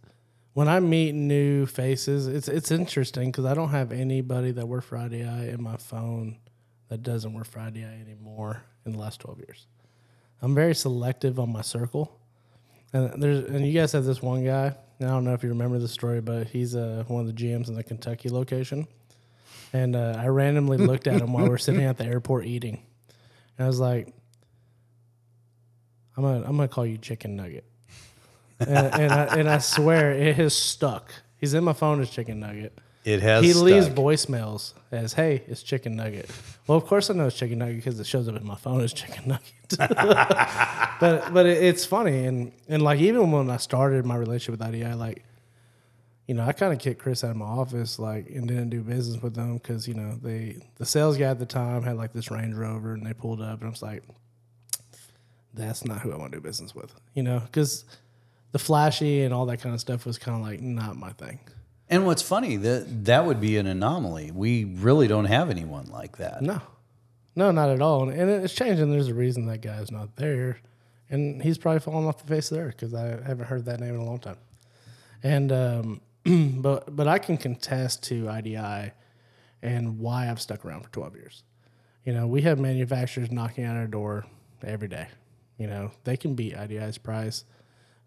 when I meet new faces, it's it's interesting because I don't have anybody that worked for IDI in my phone that doesn't work for IDI anymore in the last 12 years. I'm very selective on my circle. And there's and you guys have this one guy. I don't know if you remember the story, but he's uh, one of the GMs in the Kentucky location. And uh, I randomly looked at him while we are sitting at the airport eating. And I was like, I'm gonna I'm gonna call you chicken nugget. and, and, I, and I swear it has stuck. He's in my phone as chicken nugget. It has. He leaves stuck. voicemails as, "Hey, it's chicken nugget." Well, of course I know it's chicken nugget because it shows up in my phone as chicken nugget. but but it, it's funny and and like even when I started my relationship with IDI, like you know I kind of kicked Chris out of my office like and didn't do business with them because you know they the sales guy at the time had like this Range Rover and they pulled up and I was like, that's not who I want to do business with, you know, because the flashy and all that kind of stuff was kind of like not my thing. And what's funny that that would be an anomaly. We really don't have anyone like that. No, no, not at all. And, it's changing. There's a reason that guy's not there, and he's probably fallen off the face of the earth because I haven't heard that name in a long time. And um, but but I can contest to IDI and why I've stuck around for 12 years. You know, we have manufacturers knocking at our door every day. You know, they can beat IDI's price,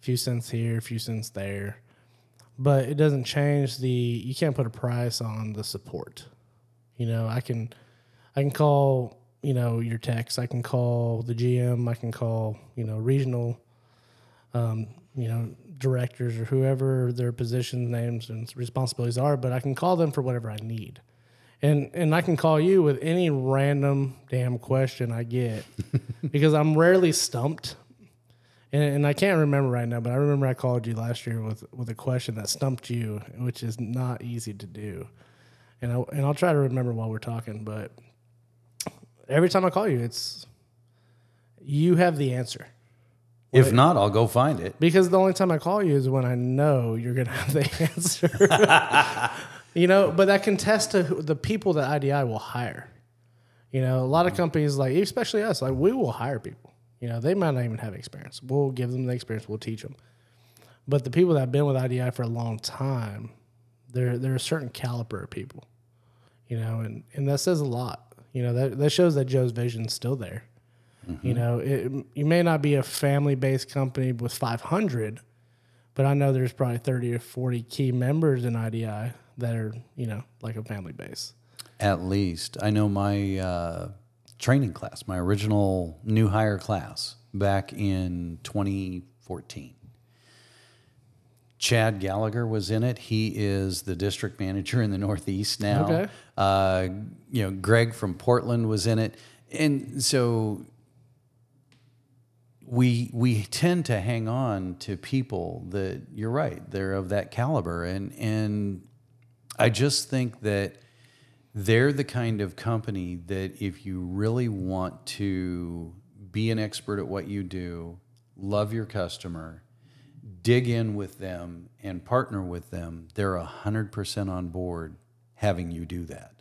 a few cents here, a few cents there but it doesn't change the you can't put a price on the support. You know i can i can call you know your techs. I can call the gm i can call you know regional um, you know directors or whoever their position names and responsibilities are but i can call them for whatever i need. And and i can call you with any random damn question i get because i'm rarely stumped and, and I can't remember right now, but I remember I called you last year with with a question that stumped you, which is not easy to do. And I and I'll try to remember while we're talking, but every time I call you, it's you have the answer. If not, I'll go find it. Because the only time I call you is when I know you're going to have the answer. you know, but that can test to the people that IDI will hire. You know, a lot of companies, like especially us, like we will hire people. You know, they might not even have experience. We'll give them the experience. We'll teach them. But the people that have been with IDI for a long time, they're they're a certain caliber of people. You know, and and that says a lot. You know, that that shows that Joe's vision's still there. Mm-hmm. You know, it, you may not be a family based company with 500, but I know there's probably 30 or 40 key members in IDI that are, you know, like a family base. At least. I know my uh, training class, my original new hire class back in 2014. Chad Gallagher was in it. He is the district manager in the Northeast now. Okay. Uh, you know, Greg from Portland was in it, and so we we tend to hang on to people that you're right they're of that caliber, and and I just think that they're the kind of company that if you really want to be an expert at what you do, love your customer, dig in with them, and partner with them, they're 100% on board having you do that.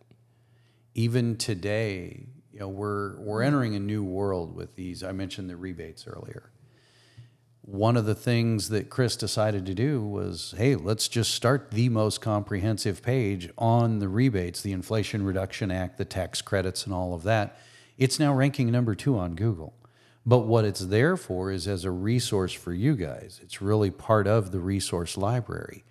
Even today, you know, we're, we're entering a new world with these. I mentioned the rebates earlier one of the things that Chris decided to do was, hey, let's just start the most comprehensive page on the rebates, the Inflation Reduction Act, the tax credits, and all of that. It's now ranking number two on Google. But what it's there for is as a resource for you guys. It's really part of the resource library.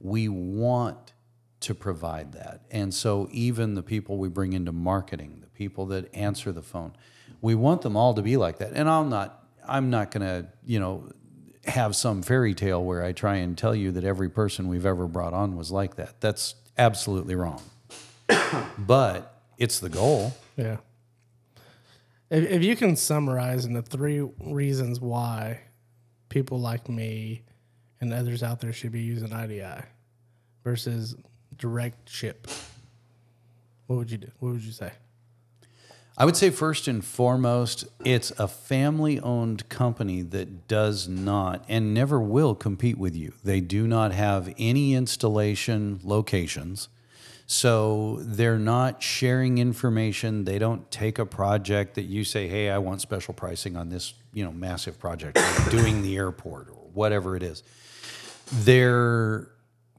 We want to provide that. And so, even the people we bring into marketing, the people that answer the phone, we want them all to be like that. And I'm not I'm not going to, you know, have some fairy tale where I try and tell you that every person we've ever brought on was like that. That's absolutely wrong. but it's the goal. Yeah. If, if you can summarize into three reasons why people like me and others out there should be using IDI versus direct ship? What would you do? What would you say? I would say first and foremost, it's a family owned company that does not and never will compete with you. They do not have any installation locations. So they're not sharing information. They don't take a project that you say, "Hey, I want special pricing on this, you know, massive project, like doing the airport or whatever it is." They're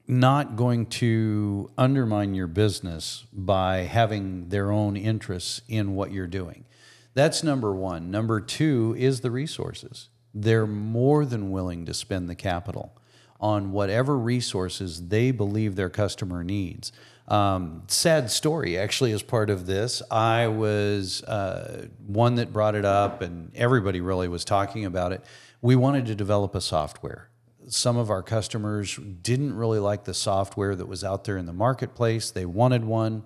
not going to undermine your business by having their own interests in what you're doing. That's number one. Number two is the resources. They're more than willing to spend the capital on whatever resources they believe their customer needs. Um, sad story, actually, as part of this. I was uh, one that brought it up, and everybody really was talking about it. We wanted to develop a software some of our customers didn't really like the software that was out there in the marketplace. They wanted one.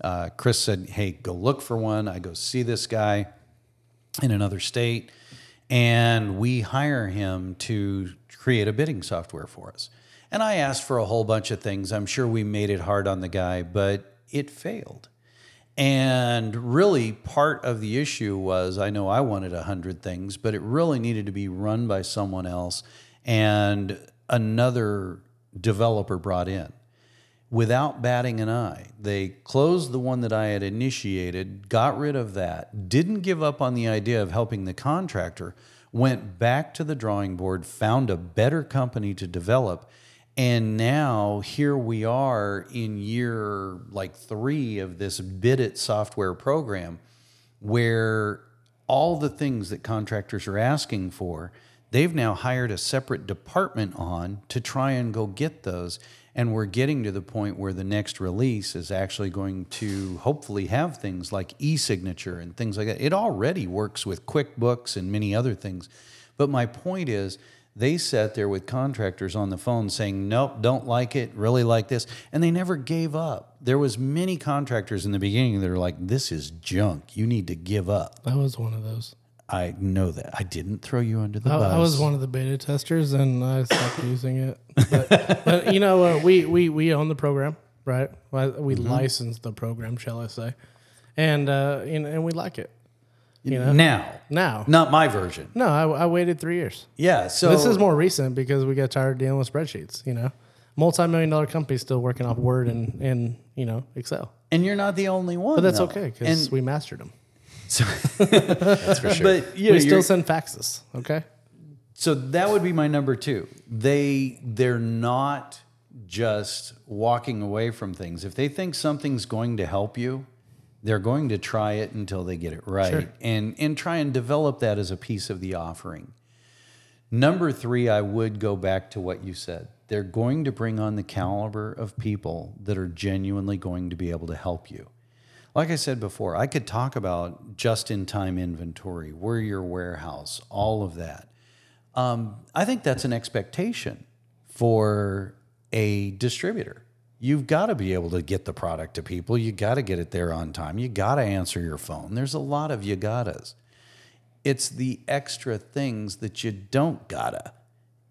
Uh, Chris said, Hey, go look for one. I go see this guy in another state, and we hire him to create a bidding software for us. And I asked for a whole bunch of things. I'm sure we made it hard on the guy, but it failed. And really, part of the issue was I know I wanted a hundred things, but it really needed to be run by someone else and another developer brought in without batting an eye. They closed the one that I had initiated, got rid of that, didn't give up on the idea of helping the contractor, went back to the drawing board, found a better company to develop. And now here we are in year like three of this Bid It software program where all the things that contractors are asking for They've now hired a separate department on to try and go get those. And we're getting to the point where the next release is actually going to hopefully have things like e signature and things like that. It already works with QuickBooks and many other things. But my point is, they sat there with contractors on the phone saying nope don't like it really like this and they never gave up there was many contractors in the beginning that are like this is junk you need to give up i was one of those I know that. I didn't throw you under the I, bus. I was one of the beta testers, and I stopped using it. But, but you know, uh, we we we own the program, right? We mm-hmm. license the program, shall I say? And uh, and, and we like it. You know, now, now, not my version. No, I, I waited three years. Yeah, so this is more recent because we got tired of dealing with spreadsheets. You know, multi-million dollar companies still working off Word and and you know Excel. And you're not the only one. But that's though. okay because we mastered them. So that's for sure. But you know, we still send faxes. Okay. So that would be my number two. They they're not just walking away from things. If they think something's going to help you, they're going to try it until they get it right sure. and and try and develop that as a piece of the offering. Number 3, I would go back to what you said. They're going to bring on the caliber of people that are genuinely going to be able to help you like I said before, I could talk about just in time inventory, where your warehouse, all of that. Um, I think that's an expectation for a distributor. You've got to be able to get the product to people. You got to get it there on time. You got to answer your phone. There's a lot of you gottas. It's the extra things that you don't gotta.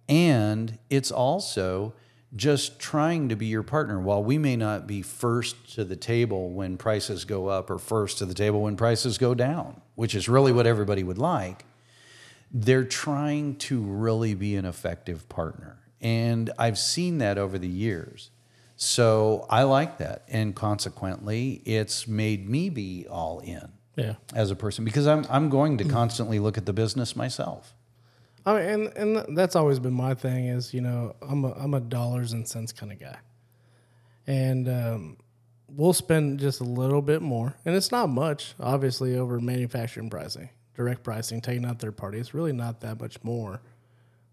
And it's also just trying to be your partner. While we may not be first to the table when prices go up or first to the table when prices go down, which is really what everybody would like, they're trying to really be an effective partner. And I've seen that over the years. So I like that. And consequently, it's made me be all in yeah. as a person because I'm, I'm going to constantly look at the business myself. I mean, and and that's always been my thing is you know I'm a I'm a dollars and cents kind of guy, and um, we'll spend just a little bit more, and it's not much, obviously, over manufacturing pricing, direct pricing, taking out third party. It's really not that much more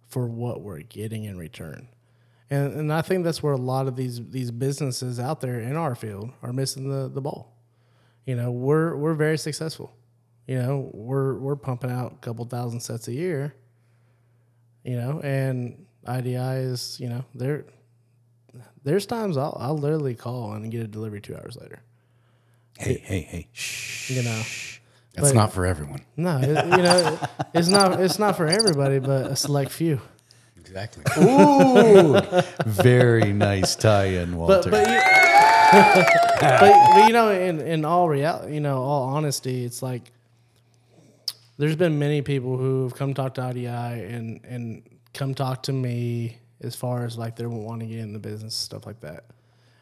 for what we're getting in return, and and I think that's where a lot of these these businesses out there in our field are missing the the ball. You know, we're we're very successful. You know, we're we're pumping out a couple thousand sets a year you know, and IDI is, you know, there. There's times I'll I'll literally call and get a delivery two hours later. Hey, it, hey, hey, shh. You know, it's not for everyone. No, it, you know, it's not it's not for everybody, but a select few. Exactly. Ooh, very nice tie-in, But Walter. but, you, but but you know, in in all reality, you know, all honesty, it's like there's been many people who have come talk to IDI and and come talk to me as far as like they're wanting to get in the business stuff like that,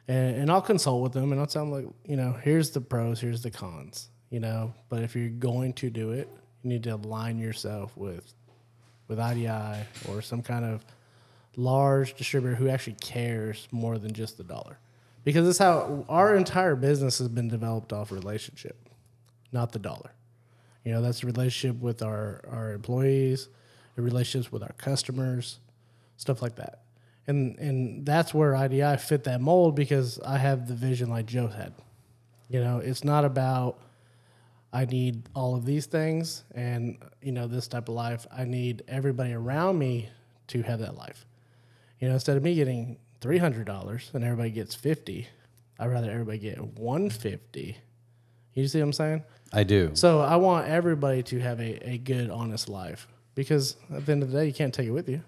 and and I'll consult with them and I'll tell them like you know here's the pros, here's the cons, you know, but if you're going to do it, you need to align yourself with with IDI or some kind of large distributor who actually cares more than just the dollar. Because that's how our entire business has been developed off relationship, not the dollar. You know, that's a relationship with our, our employees, the relationships with our customers, stuff like that. And and that's where IDI fit that mold because I have the vision like Joe had. You know, it's not about I need all of these things and you know this type of life. I need everybody around me to have that life. You know, instead of me getting three hundred dollars and everybody gets fifty, I'd rather everybody get one fifty. You see what I'm saying? I do. So I want everybody to have a, a good, honest life because at the end of the day, you can't take it with you.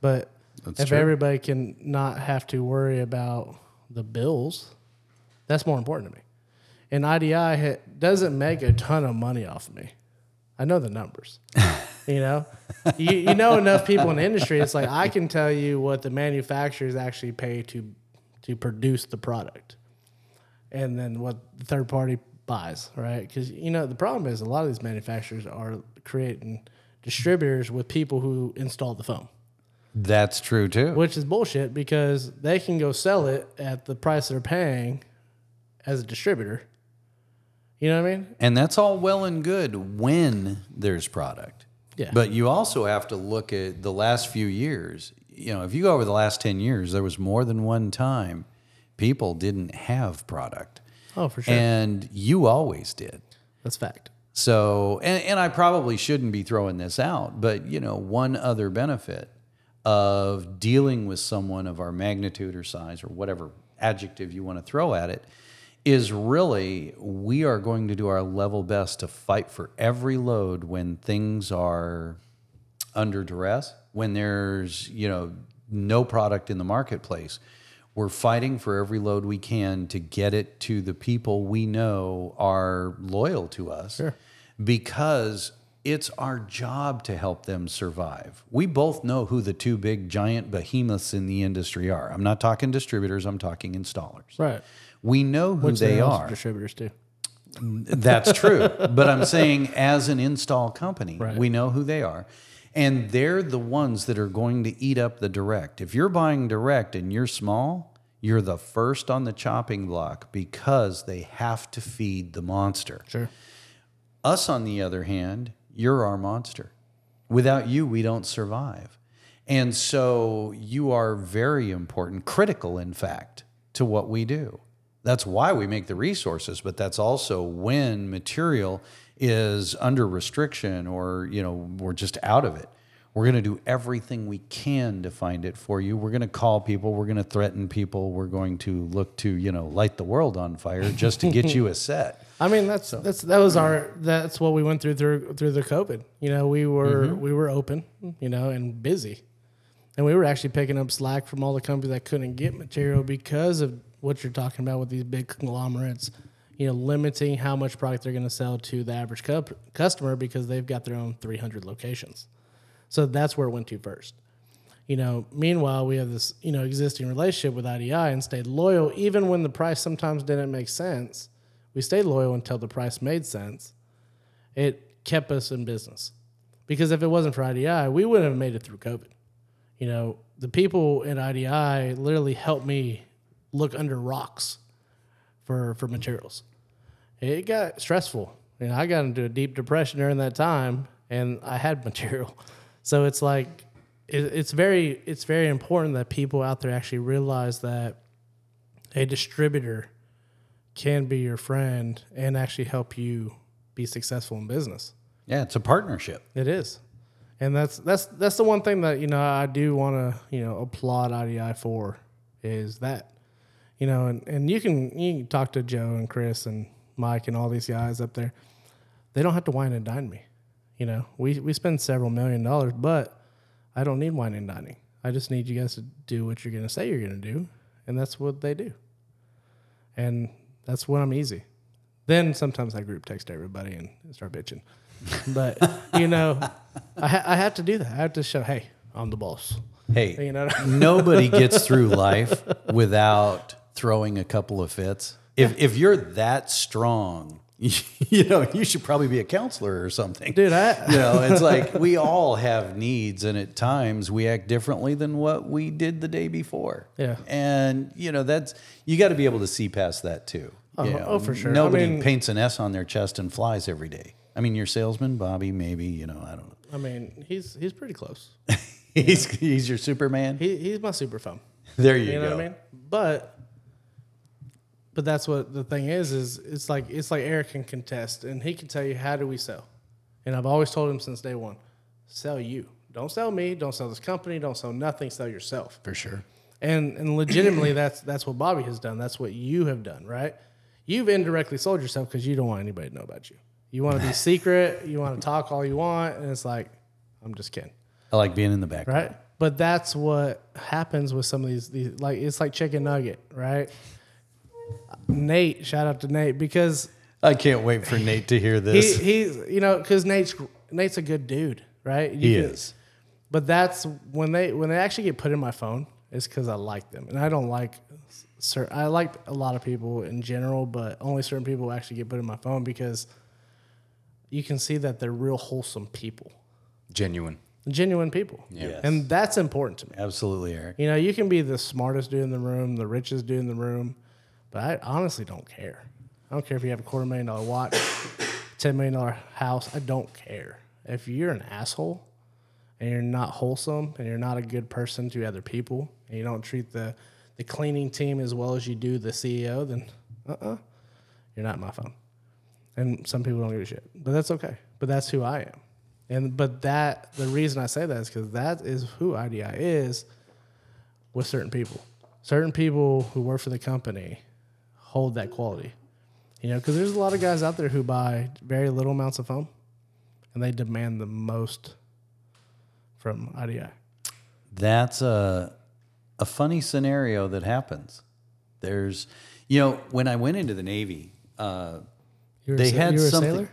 But That's if true. everybody can not have to worry about the bills, that's more important to me. And IDI ha- doesn't make a ton of money off of me. I know the numbers. you know, you, you know enough people in the industry. It's like I can tell you what the manufacturers actually pay to to produce the product, and then what the third party buys, right? Because you know the problem is a lot of these manufacturers are creating distributors with people who install the foam That's true too. which is bullshit because they can go sell it at the price they're paying as a distributor. You know what I mean? And that's all well and good when there's product. Yeah. But you also have to look at the last few years. You know, if you go over the last 10 years, there was more than one time people didn't have product. Oh, for sure. And you always did. That's fact. So, and, and I probably shouldn't be throwing this out, but you know, one other benefit of dealing with someone of our magnitude or size or whatever adjective you want to throw at it is really we are going to do our level best to fight for every load when things are under duress, when there's, you know, no product in the marketplace. We're fighting for every load we can to get it to the people we know are loyal to us because it's our job to help them survive. We both know who the two big giant behemoths in the industry are. I'm not talking distributors, I'm talking installers. Right. We know who Which they they're distributors too. That's true. but I'm saying, as an install company, Right. we know who they are. And they're the ones that are going to eat up the direct. If you're buying direct and you're small, you're the first on the chopping block because they have to feed the monster. Sure. Us, on the other hand, you're our monster. Without you, we don't survive. And so you are very important, critical, in fact, to what we do. That's why we make the resources, but that's also when material is under restriction or, you know, we're just out of it. We're going to do everything we can to find it for you. We're going to call people, we're going to threaten people, we're going to look to, you know, light the world on fire just to get you a set. I mean, that's that's that was our that's what we went through through through the COVID. You know, we were mm-hmm. we were open, you know, and busy, and we were actually picking up slack from all the companies that couldn't get material because of what you're talking about with these big conglomerates. You know, limiting how much product they're going to sell to the average cu- customer because they've got their own 300 locations. So that's where it went to first. You know, meanwhile, we have this, you know, existing relationship with IDI and stayed loyal even when the price sometimes didn't make sense. We stayed loyal until the price made sense. It kept us in business. Because if it wasn't for IDI, we wouldn't have made it through COVID. You know, the people at IDI literally helped me look under rocks for for materials. It got stressful. You know, I got into a deep depression during that time, and I had material. So it's like it, it's very it's very important that people out there actually realize that a distributor can be your friend and actually help you be successful in business. Yeah, it's a partnership. It is, and that's that's that's the one thing that you know I do want to you know applaud IDI for is that you know and, and you can you can talk to Joe and Chris and Mike and all these guys up there. They don't have to wine and dine me. You know, we we spend several million dollars, but I don't need wine and dining. I just need you guys to do what you're going to say you're going to do. And that's what they do. And that's when I'm easy. Then sometimes I group text everybody and start bitching. But, you know, I, ha- I have to do that. I have to show, hey, I'm the boss. Hey, You know? nobody gets through life without throwing a couple of fits. If if you're that strong, you know, you should probably be a counselor or something. Dude, I, You know, it's like we all have needs, and at times we act differently than what we did the day before. Yeah. and you know that's you got to be able to see past that too. Uh-huh. Oh, You know, oh, for sure. I Nobody mean- paints an S on their chest and flies every day. I mean, your salesman, Bobby, maybe. You know, I don't know. I mean, he's he's pretty close. He's he's your Superman. He, he's my super phone. there you, You know go. what I mean? But but that's what the thing is is it's like it's like Eric can contest and he can tell you how do we sell. And I've always told him since day one, sell you. Don't sell me, don't sell this company, don't sell nothing, sell yourself. For sure. And and legitimately that's that's what Bobby has done. That's what you have done, right? You've indirectly sold yourself because you don't want anybody to know about you. You want to be secret, you want to talk all you want, and it's like, I'm just kidding I like being in the back. right? But that's what happens with some of these. These like it's like chicken nugget, right? Nate, shout out to Nate because I can't wait for Nate to hear he this. he's you know because Nate's Nate's a good dude, right? You he can- is. But that's when they when they actually get put in my phone is because I like them, and I don't like. Certain, I like a lot of people in general, but only certain people actually get put in my phone because you can see that they're real wholesome people, Genuine. genuine people, Yes. and that's important to me. Absolutely, Eric. You know, you can be the smartest dude in the room, the richest dude in the room, but I honestly don't care. I don't care if you have a quarter million dollar watch, ten million dollar house. I don't care. If you're an asshole and you're not wholesome and you're not a good person to other people and you don't treat the the cleaning team as well as you do the CEO, then uh uh-uh, uh, you are not my phone. And some people don't give a shit, but that's okay. But that's who I am. And but that the reason I say that is because that is who IDI is with certain people. Certain people who work for the company hold that quality. You know, because there's a lot of guys out there who buy very little amounts of foam and they demand the most from IDI. That's a a funny scenario that happens. There's, you know, when I went into the Navy, uh, were a they had you were a something.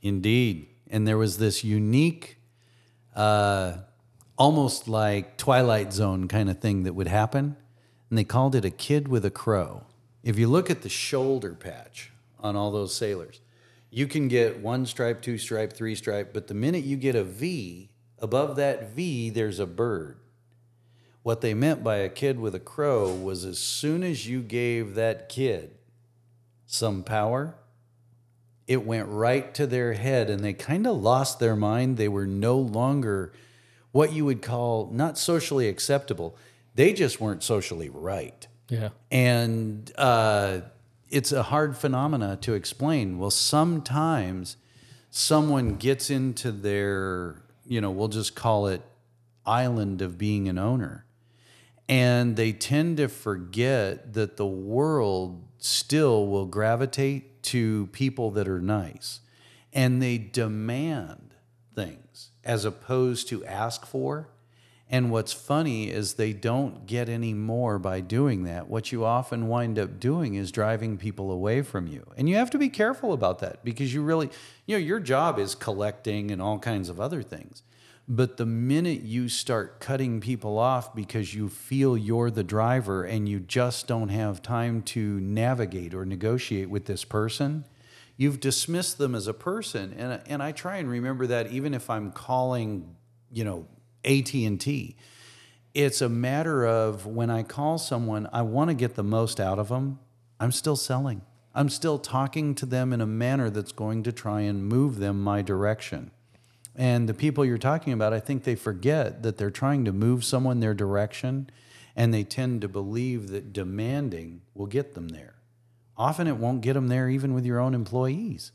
Indeed, and there was this unique, uh, almost like Twilight Zone kind of thing that would happen, and they called it a kid with a crow. If you look at the shoulder patch on all those sailors, you can get one stripe, two stripe, three stripe, but the minute you get a V, above that V, there's a bird. What they meant by a kid with a crow was as soon as you gave that kid some power, it went right to their head and they kind of lost their mind. They were no longer what you would call not socially acceptable. They just weren't socially right. Yeah. And uh, it's a hard phenomena to explain. Well, sometimes someone gets into their, you know, we'll just call it island of being an owner. And they tend to forget that the world still will gravitate to people that are nice. And they demand things as opposed to ask for. And what's funny is they don't get any more by doing that. What you often wind up doing is driving people away from you. And you have to be careful about that because you really, you know, your job is collecting and all kinds of other things. But the minute you start cutting people off because you feel you're the driver and you just don't have time to navigate or negotiate with this person, you've dismissed them as a person. And, and I try and remember that even if I'm calling, you know, AT&T, it's a matter of when I call someone, I want to get the most out of them. I'm still selling. I'm still talking to them in a manner that's going to try and move them my direction. And the people you're talking about, I think they forget that they're trying to move someone their direction and they tend to believe that demanding will get them there. Often it won't get them there even with your own employees.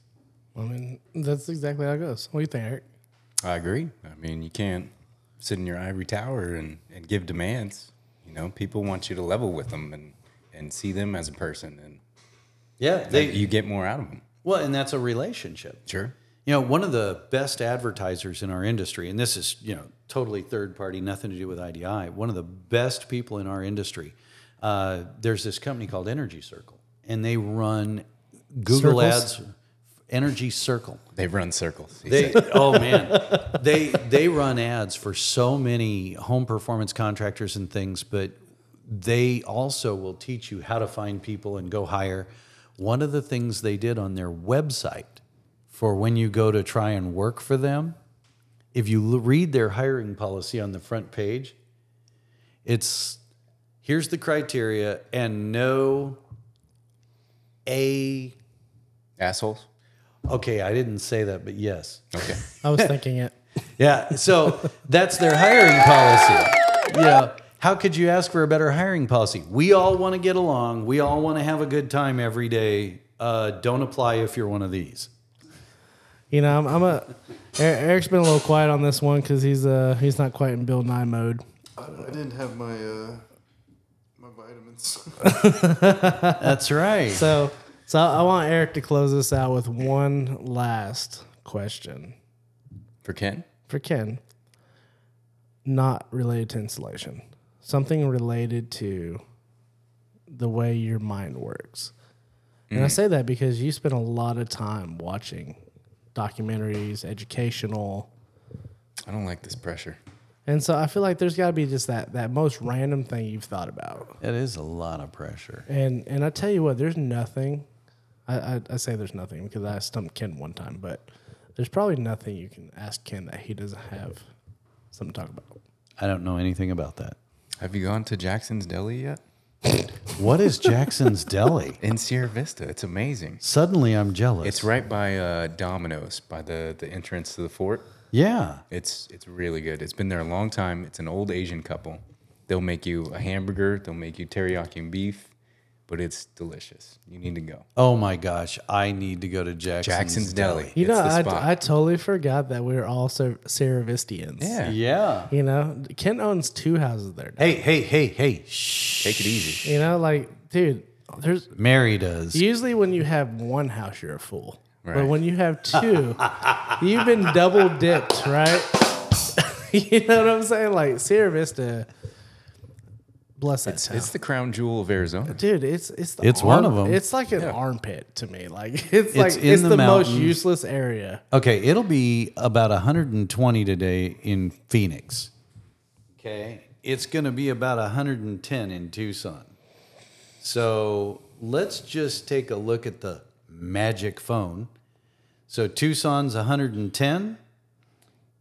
I mean, that's exactly how it goes. What do you think, Eric? I agree. I mean, you can't sit in your ivory tower and, and give demands. You know, people want you to level with them and, and see them as a person, and Yeah, they, you get more out of them. Well, and that's a relationship. Sure. You know, one of the best advertisers in our industry, and this is, you know, totally third party, nothing to do with IDI, one of the best people in our industry, uh, there's this company called Energy Circle, and they run Google Circles? Ads, Energy Circle. They run circles. They, oh man, they they run ads for so many home performance contractors and things, but they also will teach you how to find people and go hire. One of the things they did on their website for when you go to try and work for them, if you read their hiring policy on the front page, it's here's the criteria and no a Assholes. Okay, I didn't say that, but yes. Okay. I was thinking it. Yeah, so that's their hiring policy. Yeah. How could you ask for a better hiring policy? We all want to get along. We all want to have a good time every day. Uh, don't apply if you're one of these. You know, I'm, I'm a Eric- Eric's been a little quiet on this one because he's uh he's not quite in Bill Nye mode. I, I didn't have my uh, my vitamins. That's right. So so I want Eric to close this out with one last question For Ken? for Ken, not related to insulation, something related to the way your mind works. And I mm. say that because you spend a lot of time watching documentaries, educational, I don't like this pressure. and so I feel like there's got to be just that that most random thing you've thought about. It is a lot of pressure. And and I tell you what, there's nothing. I, I, I say there's nothing because I stumped Ken one time, but there's probably nothing you can ask Ken that he doesn't have something to talk about. I don't know anything about that. Have you gone to Jackson's Deli yet? What is Jackson's Deli? In Sierra Vista. It's amazing. Suddenly I'm jealous. It's right by uh, Domino's, by the, the entrance to the fort. Yeah. It's it's really good. It's been there a long time. It's an old Asian couple. They'll make you a hamburger. They'll make you teriyaki and beef, but it's delicious. You need to go. Oh my gosh, I need to go to Jackson's, Jackson's Deli. You It's know, the I, spot. I totally forgot that we are all Ser- Seravistians. Yeah. Yeah. You know, Ken owns two houses there. now. Hey, hey, hey, hey. Shh. Take it easy. You know, like, dude, there's Mary does. usually when you have one house, you're a fool. Right. But when you have two, you've been double dipped, right? you know what I'm saying? Like Sierra Vista, bless that town. It's the crown jewel of Arizona. Dude, it's it's the It's one of 'em. It's like an armpit to me. Like it's, like in it's the the, most mountains. useless area. Okay, it'll be about 120 today in Phoenix. Okay, it's going to be about 110 in Tucson. So let's just take a look at the magic phone. So Tucson's 110.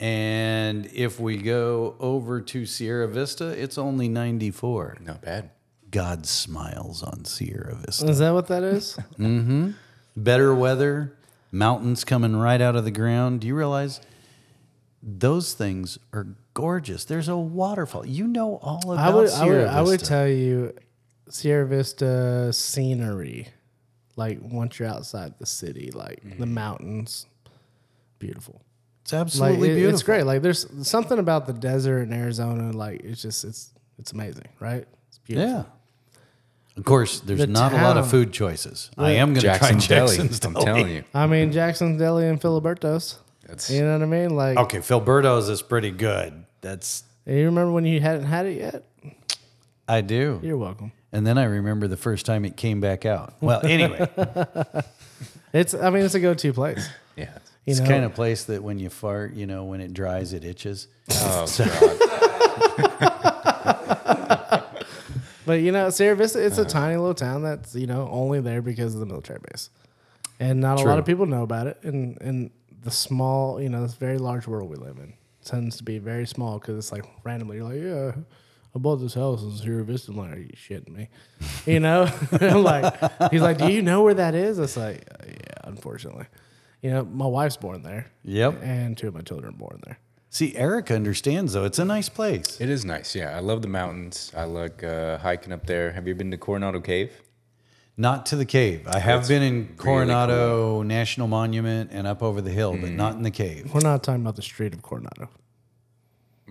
And if we go over to Sierra Vista, it's only 94. Not bad. God smiles on Sierra Vista. Is that what that is? Mm-hmm. Better weather, mountains coming right out of the ground. Do you realize those things are gorgeous? There's a waterfall. You know all about I would I Sierra Vista. I would tell you Sierra Vista scenery. Like once you're outside the city, like the mountains, beautiful. It's Like absolutely it- beautiful. it's great. Like there's something about the desert in Arizona. Like it's just it's it's amazing, right? It's beautiful. Yeah. Of course, there's The not a lot of food choices. I am going to try Jackson's Deli. Jackson's I'm telling you. I mean Jackson's Deli and Filiberto's. That's You know what I mean? Like Okay, Filberto's is pretty good. That's you remember when you hadn't had it yet? I do. You're welcome. And then I remember the first time it came back out. Well, anyway, It's I mean it's a go-to place. yeah. You it's know, kind of place that when you fart, you know, when it dries, it itches. Oh God. But you know, Sierra Vista, it's a tiny little town that's you know only there because of the military base, and not a lot of people know about it. And and the small, you know, this very large world we live in tends to be very small because it's like randomly you're like, yeah, I bought this house in Sierra Vista. I'm like, are you shitting me? You know, like he's like, do you know where that is? It's like, "Uh, yeah, unfortunately, you know, my wife's born there. Yep. and two of my children are born there. See, Eric understands though. It's a nice place. It is nice. Yeah, I love the mountains. I like uh, hiking up there. Have you been to Coronado Cave? Not to the cave. I have That's been in Coronado National Monument and up over the hill, but not in the cave. We're not talking about the street of Coronado.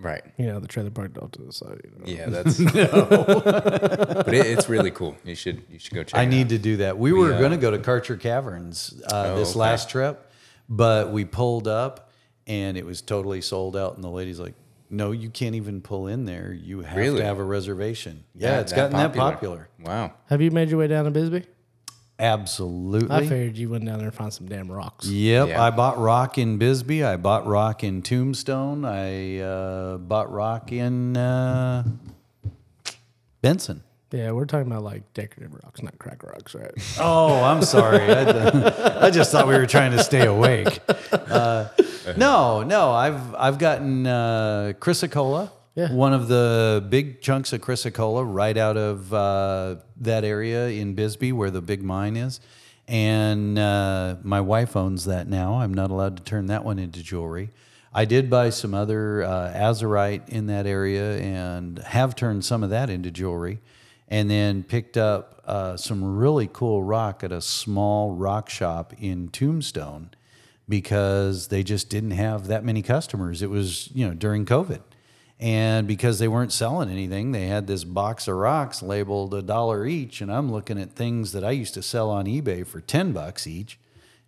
Right. You know, the trailer park built to the side. You know. Yeah, that's. but it, it's really cool. You should you should go check. I it need out. to do that. We were uh, going to go to Kartchner Caverns uh, Oh, this okay. last trip, But we pulled up and it was totally sold out. And the lady's like, no, you can't even pull in there. You have Really? to have a reservation. Yeah, That- it's that gotten that popular. Wow. Have you made your way down to Bisbee? Absolutely. I figured you went down there and found some damn rocks. Yep, Yeah. I bought rock in Bisbee. I bought rock in Tombstone. I uh, bought rock in uh, Benson. Yeah, we're talking about like decorative rocks, not crack rocks, right? Oh, I'm sorry. I, I just thought we were trying to stay awake. Uh, no, no, I've I've gotten uh, chrysocolla. Yeah. One of the big chunks of chrysocolla right out of uh, that area in Bisbee where the big mine is. And uh, my wife owns that now. I'm not allowed to turn that one into jewelry. I did buy some other uh, azurite in that area and have turned some of that into jewelry and then picked up uh, some really cool rock at a small rock shop in Tombstone because they just didn't have that many customers. It was, you know, during COVID. And because they weren't selling anything, they had this box of rocks labeled a dollar each. And I'm looking at things that I used to sell on eBay for 10 bucks each,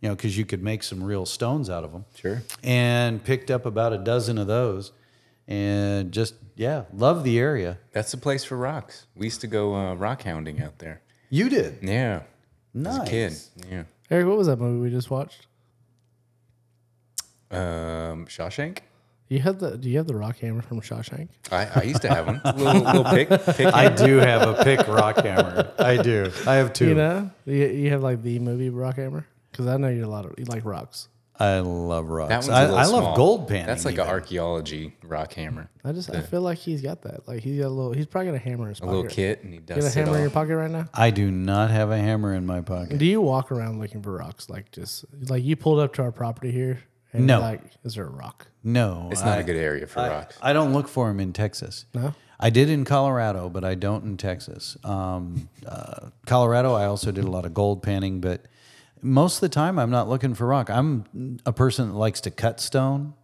you know, because you could make some real stones out of them. Sure. And picked up about a dozen of those and just, yeah, love the area. That's the place for rocks. We used to go uh, rock hounding out there. You did. Yeah. Nice. As a kid. Yeah. Eric, what was that movie we just watched? Um, Shawshank. You have the do you have the rock hammer from Shawshank? I, I used to have one. little little pick. pick I do have a pick rock hammer. I do. I have two. You know, you, you have like the movie rock hammer because I know you're a lot of you like rocks. I love rocks. That one's a I, little I love gold panning. That's like an archaeology rock hammer. I just I feel like he's got that. Like he's got a little. He's probably got a hammer in his pocket. A pocket. little kit, and he does. You got a does it hammer in your all. pocket right now? I do not have a hammer in my pocket. Do you walk around looking for rocks? Like just like you pulled up to our property here and No. like, is there a rock? No, It's not I, a good area for I, rocks. I don't look for them in Texas. No. I did in Colorado, but I don't in Texas. Um, uh, Colorado, I also did a lot of gold panning, but most of the time, I'm not looking for rock. I'm a person that likes to cut stone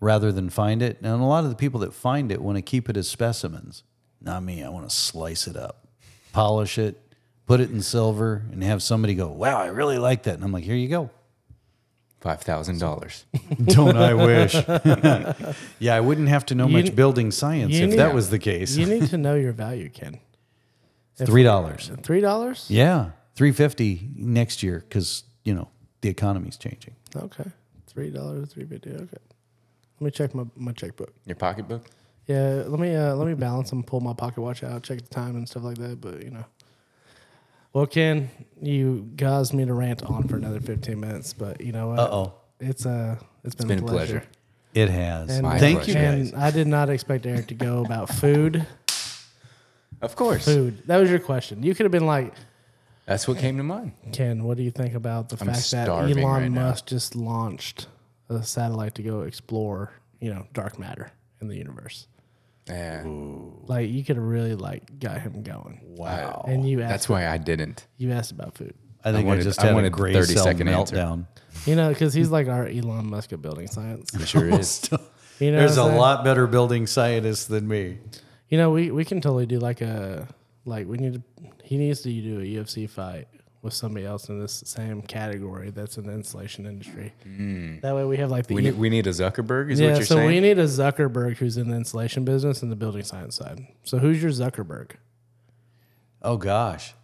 rather than find it, and a lot of the people that find it want to keep it as specimens. Not me. I want to slice it up, polish it, put it in silver, and have somebody go, "Wow, I really like that." And I'm like, "Here you go." Five thousand dollars. Don't I wish? yeah, I wouldn't have to know You- much building science you if need- that was the case. You need to know your value, Ken. Three dollars. Three dollars? Yeah, three fifty next year because you know the economy's changing. Okay. Three dollars, three fifty. Okay. Let me check my, my checkbook. Your pocketbook. Yeah, let me uh, let me balance them, pull my pocket watch out, check the time and stuff like that. But you know, well, Ken, you caused me to rant on for another fifteen minutes. But you know what? Uh oh, It's uh, it's been, been a a pleasure. pleasure. it has. And, My Thank you pleasure. guys. And I did not expect Eric to go about food. Of course. Food. That was your question. You could have been like, That's what came to mind. Ken, what do you think about the I'm fact that Elon right now. Musk just launched a satellite to go explore, you know, dark matter in the universe? Yeah. Like you could have really like got him going. Wow. And you asked That's why I didn't. you asked about food. I think I, wanted- just I had a wanted gray 30 cell second answer. meltdown. You know, because he's like our Elon Musk of building science. It sure is. You know, There's what a I'm saying? lot better building scientists than me. You know, we, we can totally do like a like we need to. He needs to do a UFC fight with somebody else in this same category that's in the insulation industry. Hmm. That way, we have like the we, need, we need a Zuckerberg, is yeah. what you're So saying? we need a Zuckerberg who's in the insulation business and the building science side. So who's your Zuckerberg? Oh gosh.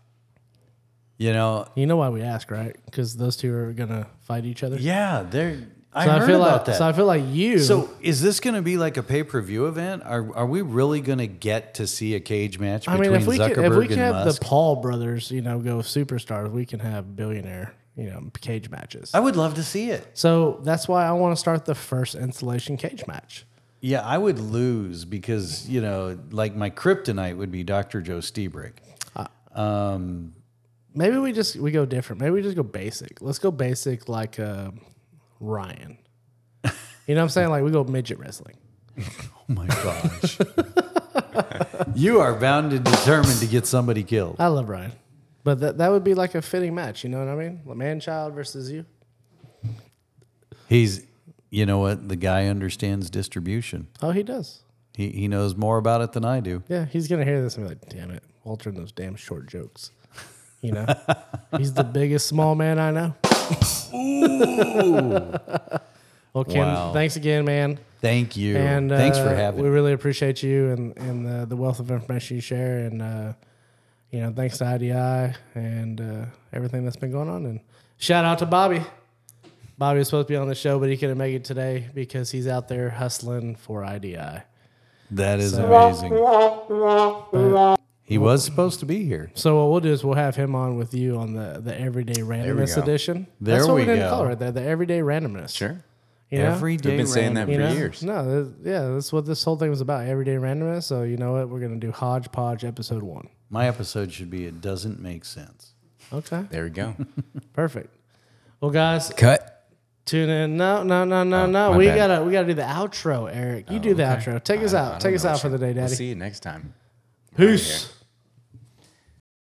You know, You know why we ask, right? Because those two are gonna fight each other. yeah, they're. I So I, heard feel about like that. so I feel like you. So is this going to be like a pay per view event? Are are we really going to get to see a cage match I between mean, if we Zuckerberg can, if we can and have Musk? the Paul brothers, you know, go superstars, we can have billionaire, you know, cage matches. I would love to see it. So that's why I want to start the first installation cage match. Yeah, I would lose because you know, like my kryptonite would be Dr. Joe Lstiburek. Maybe we just we go different. Maybe we just go basic. Let's go basic like uh, Ryan. You know what I'm saying? Like we go midget wrestling. Oh my gosh. you are bound and determined to get somebody killed. I love Ryan, but that that would be like a fitting match. You know what I mean? La Man child versus you. He's, you know what? The guy understands distribution. Oh, he does. He he knows more about it than I do. Yeah, he's gonna hear this and be like, "Damn it, Walter and those damn short jokes." You know, he's the biggest small man I know. well, Ken, Wow. thanks again, man. Thank you. And Thanks for uh, having We me. really appreciate you and and the, the wealth of information you share, and uh, you know, thanks to IDI and uh, everything that's been going on. And shout out to Bobby. Bobby was supposed to be on the show, but he couldn't make it today because he's out there hustling for IDI. That is amazing. He was supposed to be here. So what we'll do is we'll have him on with you on the the everyday randomness go. edition. There That's what we we didn't go. call it right there. The everyday randomness. Sure. You know? Every day. We've been saying that You for know? years. No, that- yeah, that's what this whole thing was about. Everyday randomness. So you know what? We're gonna do hodgepodge episode one. My episode should be It Doesn't Make Sense. Okay, There we go. perfect. Well, guys, Cut. tune in. No, no, no, no, Oh, no. We bad. gotta we gotta do the outro, Eric. You do oh, the Okay. outro. Take us I- I out. Take us out for the you- day, We'll Daddy. see you next time. Peace.